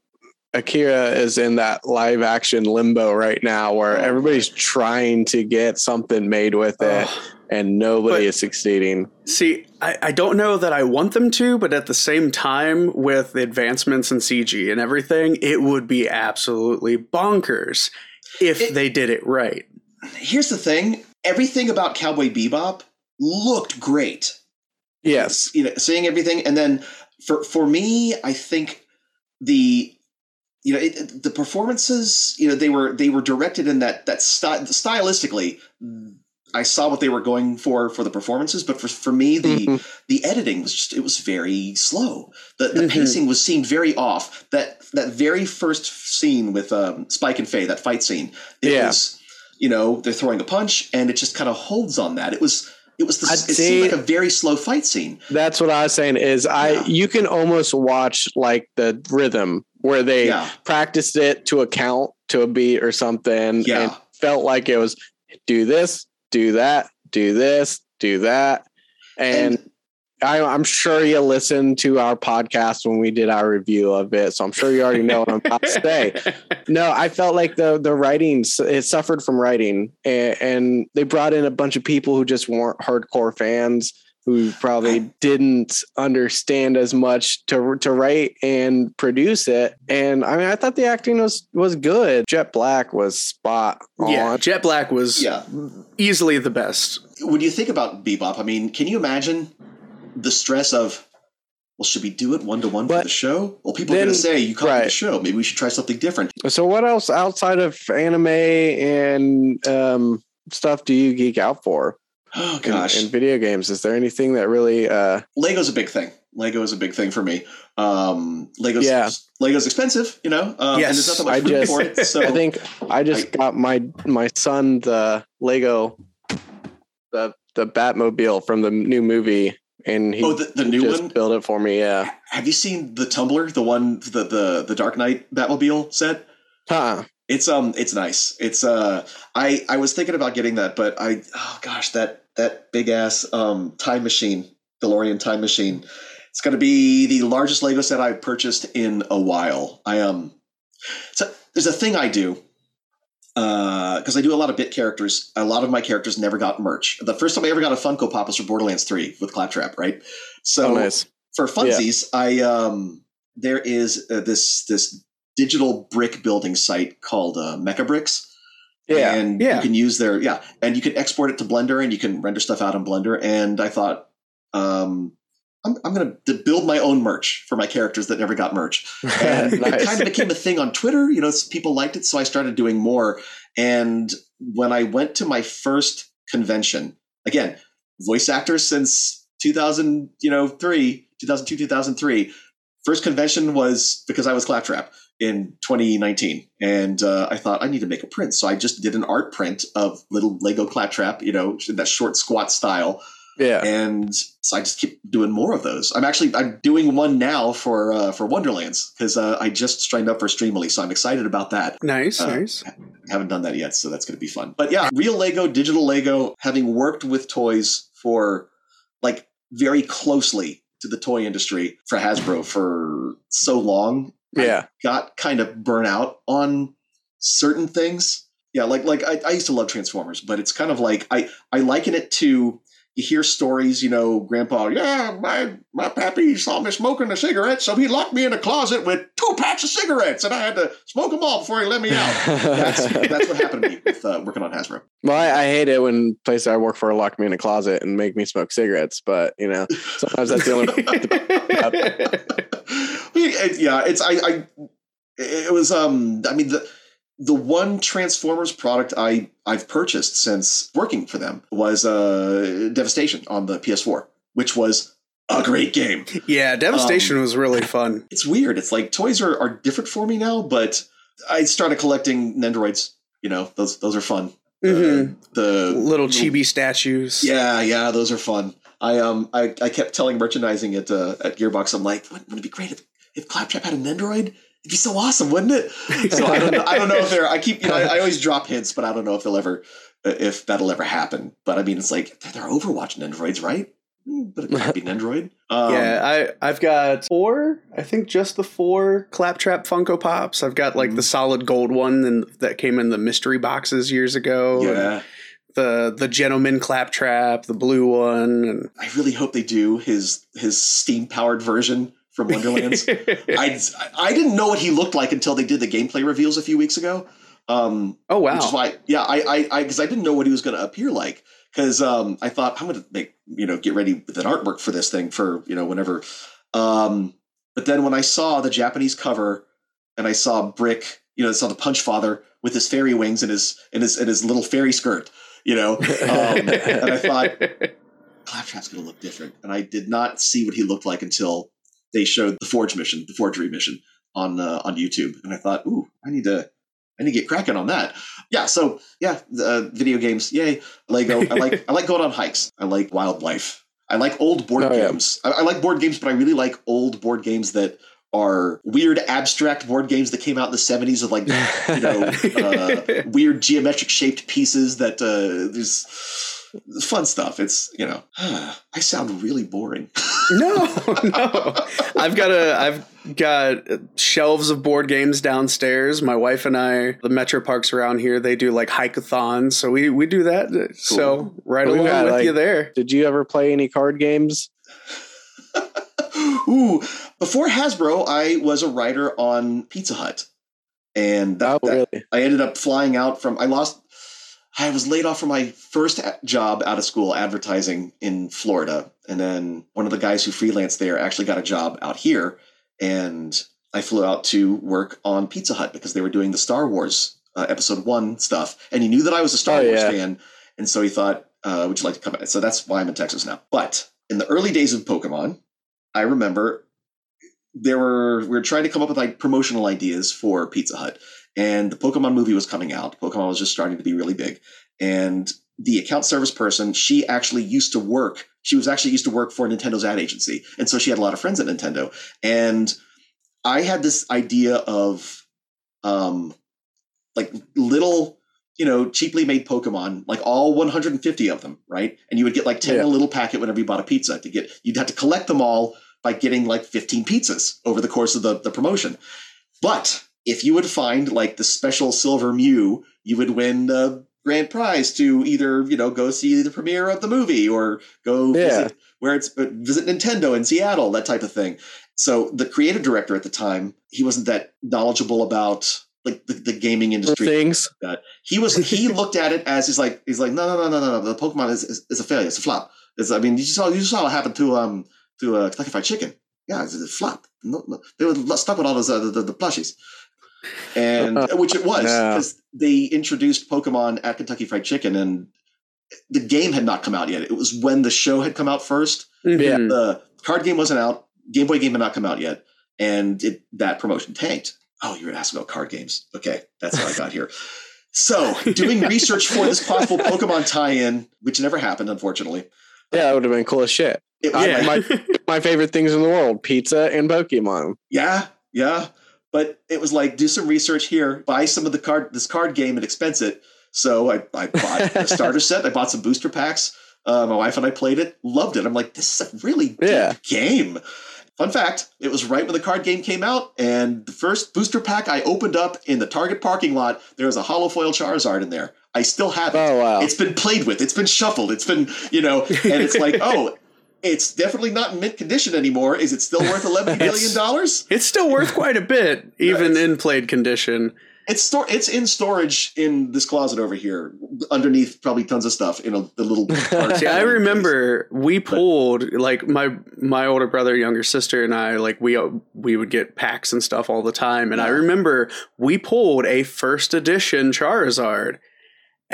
Akira is in that live action limbo right now where Oh, everybody's trying to get something made with it Oh. and nobody But- is succeeding. See, I, I don't know that I want them to, but at the same time, with the advancements in CG and everything, it would be absolutely bonkers if It- they did it right. Here's the thing: everything about Cowboy Bebop looked great. Yes. you know seeing everything and then for for me i think the you know it, the performances you know they were they were directed in that that sty- stylistically i saw what they were going for for the performances but for, for me the Mhm. the editing was just it was very slow the, the Mhm. pacing was seemed very off that that very first scene with um, spike and faye that fight scene it Yeah. was you know they're throwing a punch and it just kind of holds on that it was it was the, I'd it say- seemed like a very slow fight scene That's what I was saying is I Yeah. you can almost watch like the rhythm where they yeah practiced it to a count to a beat or something Yeah. and felt like it was do this, do that, do this, do that. And, And- I, I'm sure you listened to our podcast when we did our review of it, so I'm sure you already know what I'm about to say. *laughs* No, I felt like the the writing it suffered from writing, and, and they brought in a bunch of people who just weren't hardcore fans, who probably *laughs* didn't understand as much to to write and produce it. And I mean, I thought the acting was was good. Jet Black was spot on. Yeah, Jet Black was Yeah. easily the best. when you think about bebop i mean can you imagine the stress of well should we do it one to one for the show well people are going to say you copied the show maybe we should try something different So, what else outside of anime and um, stuff do you geek out for? oh gosh in, video games? Is there anything that really? Uh, lego's a big thing lego is a big thing for me um lego's Yeah. lego's expensive you know um, Yes, and there's not that I much room just- for it so *laughs* I think I just got my my son the Lego the the Batmobile from the new movie, and he oh the, the new just one built it for me. Yeah, have you seen the Tumbler the one the the, the dark knight batmobile set huh? It's um it's nice. It's uh I I was thinking about getting that, but I oh gosh, that that big ass um time machine, DeLorean time machine. It's gonna be the largest Lego set I've purchased in a while. I um so there's a thing I do. Uh, because I do a lot of bit characters. A lot of my characters never got merch. The first time I ever got a Funko Pop was for Borderlands 3 with Claptrap, right? So oh, nice. for funsies, I um there is uh, this this digital brick building site called uh, Mecabricks. Yeah, and yeah. you can use their yeah, and you can export it to Blender and you can render stuff out in Blender. And I thought, um, I'm I'm gonna build my own merch for my characters that never got merch. *laughs* And it kind of became a thing on Twitter. You know, people liked it, so I started doing more. And when I went to my first convention, again, voice actor since 2000, you know, three, 2002, 2003. First convention was because I was Claptrap in 2019, and uh, I thought I need to make a print, so I just did an art print of little Lego Claptrap, you know, in that short squat style, yeah. and so I just keep doing more of those. I'm actually I'm doing one now for uh, for Wonderlands because uh, I just signed up for Streamily, so I'm excited about that. Nice, Uh, nice. Haven't done that yet, so that's going to be fun. But yeah, real Lego, digital Lego, having worked with toys for like very closely to the toy industry for Hasbro for so long, yeah. got kind of burnt out on certain things. Yeah, like like I, I used to love Transformers, but it's kind of like I I liken it to you hear stories, you know, Grandpa, yeah, my my pappy saw me smoking a cigarette, so he locked me in a closet with two packs of cigarettes, and I had to smoke them all before he let me out. That's *laughs* that's what happened to me with uh, working on Hasbro. Well, I, I hate it when places I work for lock me in a closet and make me smoke cigarettes, but you know, sometimes that's the only. *laughs* yeah, it's I, I it was um I mean the the one Transformers product I I've purchased since working for them was uh Devastation on the PS4, which was a great game. Yeah, Devastation um, was really fun. It's weird. It's like toys are, are different for me now, but I started collecting Nendoroids. You know, those those are fun. Mm-hmm. Uh, the little chibi statues. Yeah, yeah, those are fun. I um I, I kept telling merchandising at uh, at Gearbox, I'm like, wouldn't it be great if, if Claptrap had a Nendoroid? It'd be so awesome, wouldn't it? So I don't know. I don't know if they're. I keep. You know, I, I always drop hints, but I don't know if they'll ever, if that'll ever happen. But I mean, it's like they're, Overwatch Nendoroids, right? Hmm, but it could be an Android. Um, yeah, I I've got four. I think just the four Claptrap Funko Pops. I've got like mm-hmm. the solid gold one and that came in the mystery boxes years ago. Yeah. The the gentleman claptrap, the blue one, and I really hope they do his his steam powered version from Wonderlands. *laughs* I I didn't know what he looked like until they did the gameplay reveals a few weeks ago. Um, oh wow! Which is why, yeah, I I because I, I, didn't know what he was going to appear like because um, I thought I'm going to make you know get ready with an artwork for this thing for you know whenever. Um, but then when I saw the Japanese cover and I saw Brick, you know, I saw the Punch Father with his fairy wings and his and his and his little fairy skirt, you know, um, *laughs* and I thought Claptrap's going to look different, and I did not see what he looked like until they showed the Forge mission, the Forgery mission on uh, on YouTube, and I thought, ooh, I need to I need to get cracking on that. Yeah, so yeah, uh, video games, yay. Lego. I like *laughs* I like going on hikes. I like wildlife. I like old board oh, games. Yeah. I, I, like board games, but I really like old board games that are weird abstract board games that came out in the 70s of like you know *laughs* uh, weird geometric shaped pieces that uh, there's fun stuff. It's you know, *sighs* I sound really boring. *laughs* no, *laughs* no. I've got a I've got shelves of board games downstairs. My wife and I, the metro parks around here, they do like hikeathons, so we we do that. Cool. So right along got, with like, you there. Did you ever play any card games? *laughs* Ooh, before Hasbro, I was a writer on Pizza Hut, and that, oh, really? that, I ended up flying out from. I lost I was laid off from my first job out of school advertising in Florida. And then one of the guys who freelanced there actually got a job out here. And I flew out to work on Pizza Hut because they were doing the Star Wars uh, episode one stuff. And he knew that I was a Star oh, Wars yeah. fan. And so he thought, uh, would you like to come? So that's why I'm in Texas now. But in the early days of Pokemon, I remember there were, we were trying to come up with like promotional ideas for Pizza Hut and the Pokemon movie was coming out. Pokemon was just starting to be really big. And the account service person, she actually used to work. She was actually used to work for Nintendo's ad agency. And so she had a lot of friends at Nintendo. And I had this idea of um like little, you know, cheaply made Pokemon, like all 150 of them, right? And you would get like 10 yeah. a little packet whenever you bought a pizza to get you'd have to collect them all by getting like 15 pizzas over the course of the, the promotion. But if you would find like the special silver Mew, you would win the grand prize to either you know go see the premiere of the movie or go yeah. visit where it's visit Nintendo in Seattle, that type of thing. So the creative director at the time, he wasn't that knowledgeable about like the, the gaming industry things. That he was he *laughs* looked at it as he's like he's like no no no no no no the Pokemon is, is, is a failure it's a flop. It's, I mean you saw you saw what happened to um to uh, Kentucky Fried Chicken. Yeah, it's a flop. No, no, they were stuck with all those uh, the, the, the plushies and *laughs* which it was because yeah. they introduced Pokemon at Kentucky Fried Chicken, and the game had not come out yet. It was when the show had come out 1st mm-hmm. Yeah, the card game wasn't out. Game Boy game had not come out yet, and it, that promotion tanked. Oh, you were asking about card games. Okay, that's how I got here. So, doing *laughs* research for this possible Pokemon tie-in, which never happened, unfortunately. Yeah, that would have been cool as shit. It, yeah. my, my favorite things in the world: pizza and Pokemon. Yeah, yeah. But it was like, do some research here, buy some of the card, this card game and expense it. So I, I bought a *laughs* starter set. I bought some booster packs. Uh, my wife and I played it, loved it. I'm like, this is a really yeah. deep game. Fun fact, it was right when the card game came out, and the first booster pack I opened up in the Target parking lot, there was a holo foil Charizard in there. I still have it. Oh, wow. It's been played with, it's been shuffled, it's been, you know, and it's like, *laughs* oh, It's definitely not in mint condition anymore. Is it still worth eleven *laughs* billion dollars? It's still worth quite a bit, *laughs* even in played condition. It's store. It's in storage in this closet over here, underneath probably tons of stuff in a, the little. *laughs* See, I remember we pulled like my my older brother, younger sister, and I like we we would get packs and stuff all the time, and I remember we pulled a first edition Charizard.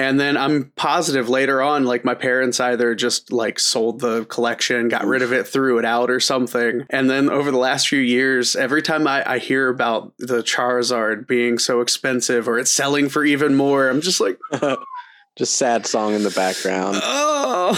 And then I'm positive later on, like my parents either just like sold the collection, got rid of it, threw it out or something. And then over the last few years, every time I, I hear about the Charizard being so expensive or it's selling for even more, I'm just like, *laughs* Just sad song in the background. oh.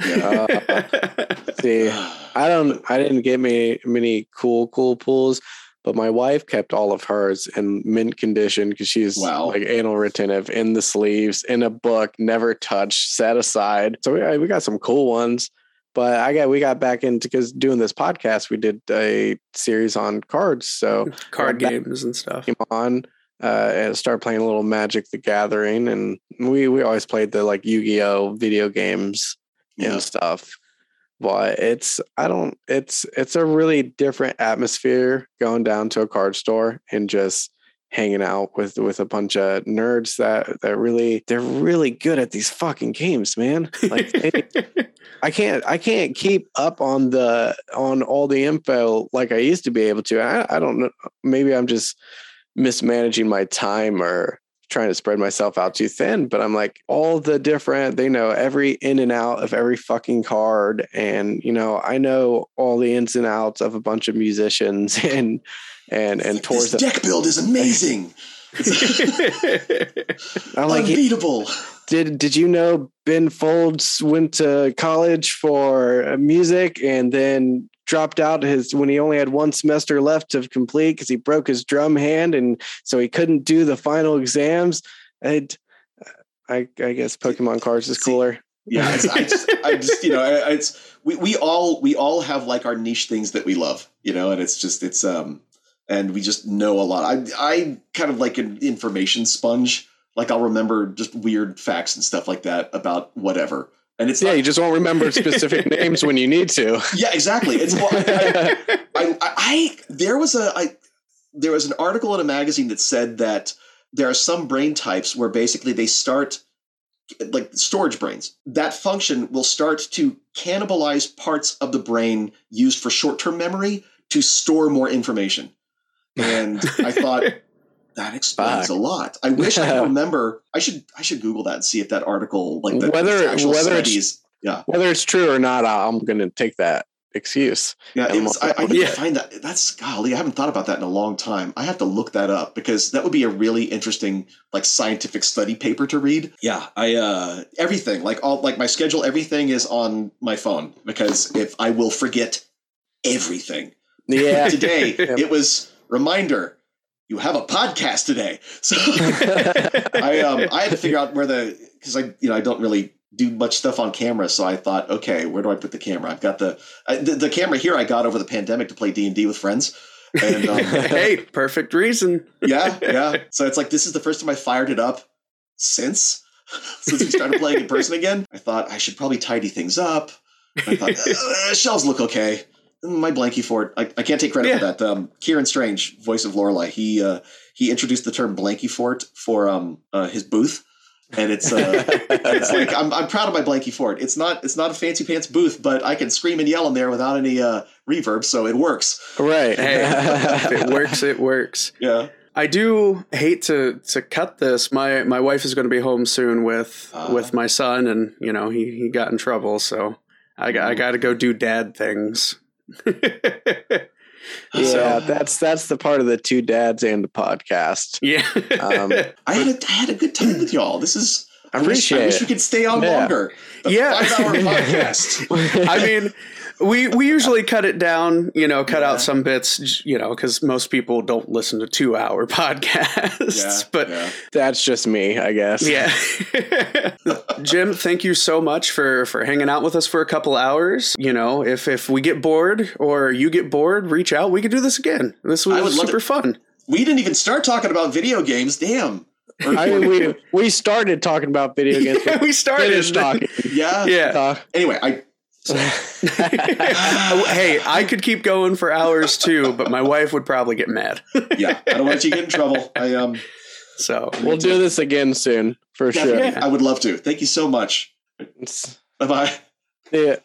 *laughs* See, I don't. I didn't get me many cool, cool pools, but my wife kept all of hers in mint condition because she's Wow. like anal retentive in the sleeves, in a book, never touched, set aside. So we we got some cool ones. But I got we got back into because doing this podcast, we did a series on cards. So *laughs* Card games and stuff. came on uh, and started playing a little Magic the Gathering, and we we always played the like Yu Gi Oh video games Yeah. and stuff. But it's I don't it's it's a really different atmosphere going down to a card store and just hanging out with with a bunch of nerds that that really they're really good at these fucking games, man. Like they, *laughs* I can't I can't keep up on the on all the info like I used to be able to. I, I don't know. Maybe I'm just mismanaging my time or trying to spread myself out too thin. But I'm like all the different. They know every in and out of every fucking card, and you know I know all the ins and outs of a bunch of musicians *laughs* and and and tours. Deck build is amazing. *laughs* I'm like, Unbeatable. did did you know Ben Folds went to college for uh, music and then dropped out his when he only had one semester left to complete because he broke his drum hand and so he couldn't do the final exams. And I I guess Pokemon cards is cooler. Yeah, I just, I *laughs* just, you know, it's we, we all we all have like our niche things that we love, you know, and it's just it's um, and we just know a lot. I I kind of like an information sponge. Like I'll remember just weird facts and stuff like that about whatever, and it's Yeah, not, you just won't remember *laughs* specific names when you need to. yeah, exactly. It's well, I, I, I, *laughs* I there was a I there was an article in a magazine that said that there are some brain types where basically they start like storage brains that function will start to cannibalize parts of the brain used for short-term memory to store more information and i thought *laughs* that explains Fuck. a lot i wish i could *laughs* remember i should i should google that and see if that article like the Whether- whether it's- studies yeah Whether it's true or not, I'm going to take that excuse. Yeah, it was, I, I need Yeah. to find that. That's golly, I haven't thought about that in a long time. I have to look that up because that would be a really interesting, like scientific study paper to read. Yeah, I uh everything like all like my schedule, everything is on my phone because if I will forget everything Yeah. *laughs* today, *laughs* it was reminder you have a podcast today. *laughs* So *laughs* I um I had to figure out where the because I you know I don't really do much stuff on camera, so I thought, okay, where do I put the camera? I've got the I, the, the camera here. I got over the pandemic to play D and D with friends, and um, *laughs* hey, perfect reason. yeah, yeah. So it's like this is the first time I fired it up since since we started playing in person again. I thought I should probably tidy things up. I thought uh, shelves look okay. My blankie fort. I, I can't take credit for that. Um, Kieran Strange, voice of Lorelai, he uh, he introduced the term blankie fort for um, uh, his booth, and it's uh, *laughs* it's like I'm, I'm proud of my blankie fort. It's not it's not a fancy pants booth, but I can scream and yell in there without any uh, reverb, so it works. right. Hey, if it works, it works. *laughs* Yeah. I do hate to to cut this. My my wife is going to be home soon with Ah. with my son, and you know he he got in trouble, so I got I got to go do dad things. *laughs* Yeah, So, that's that's the part of the two dads and the podcast. yeah. Um, *laughs* I had a, I had a good time with y'all. This is I I wish, I wish we could stay on Yeah. longer. The Yeah. five hour *laughs* podcast. I mean, we we usually cut it down, you know, cut Yeah. out some bits, you know, because most people don't listen to two hour *laughs* podcasts. Yeah, but yeah. That's just me, I guess. Yeah. *laughs* Jim, thank you so much for for hanging out with us for a couple hours. You know, if if we get bored or you get bored, reach out. We could do this again. This was I would love super fun. we didn't even start talking about video games. Damn. *laughs* I mean, we we started talking about video games, but we started talking. yeah. Yeah. Uh, Anyway, I *laughs* hey, I could keep going for hours too, but my wife would probably get mad. yeah, I don't want you to get in trouble. I um, So we'll do this again soon for sure. I would love to. Thank you so much. Bye bye. yeah.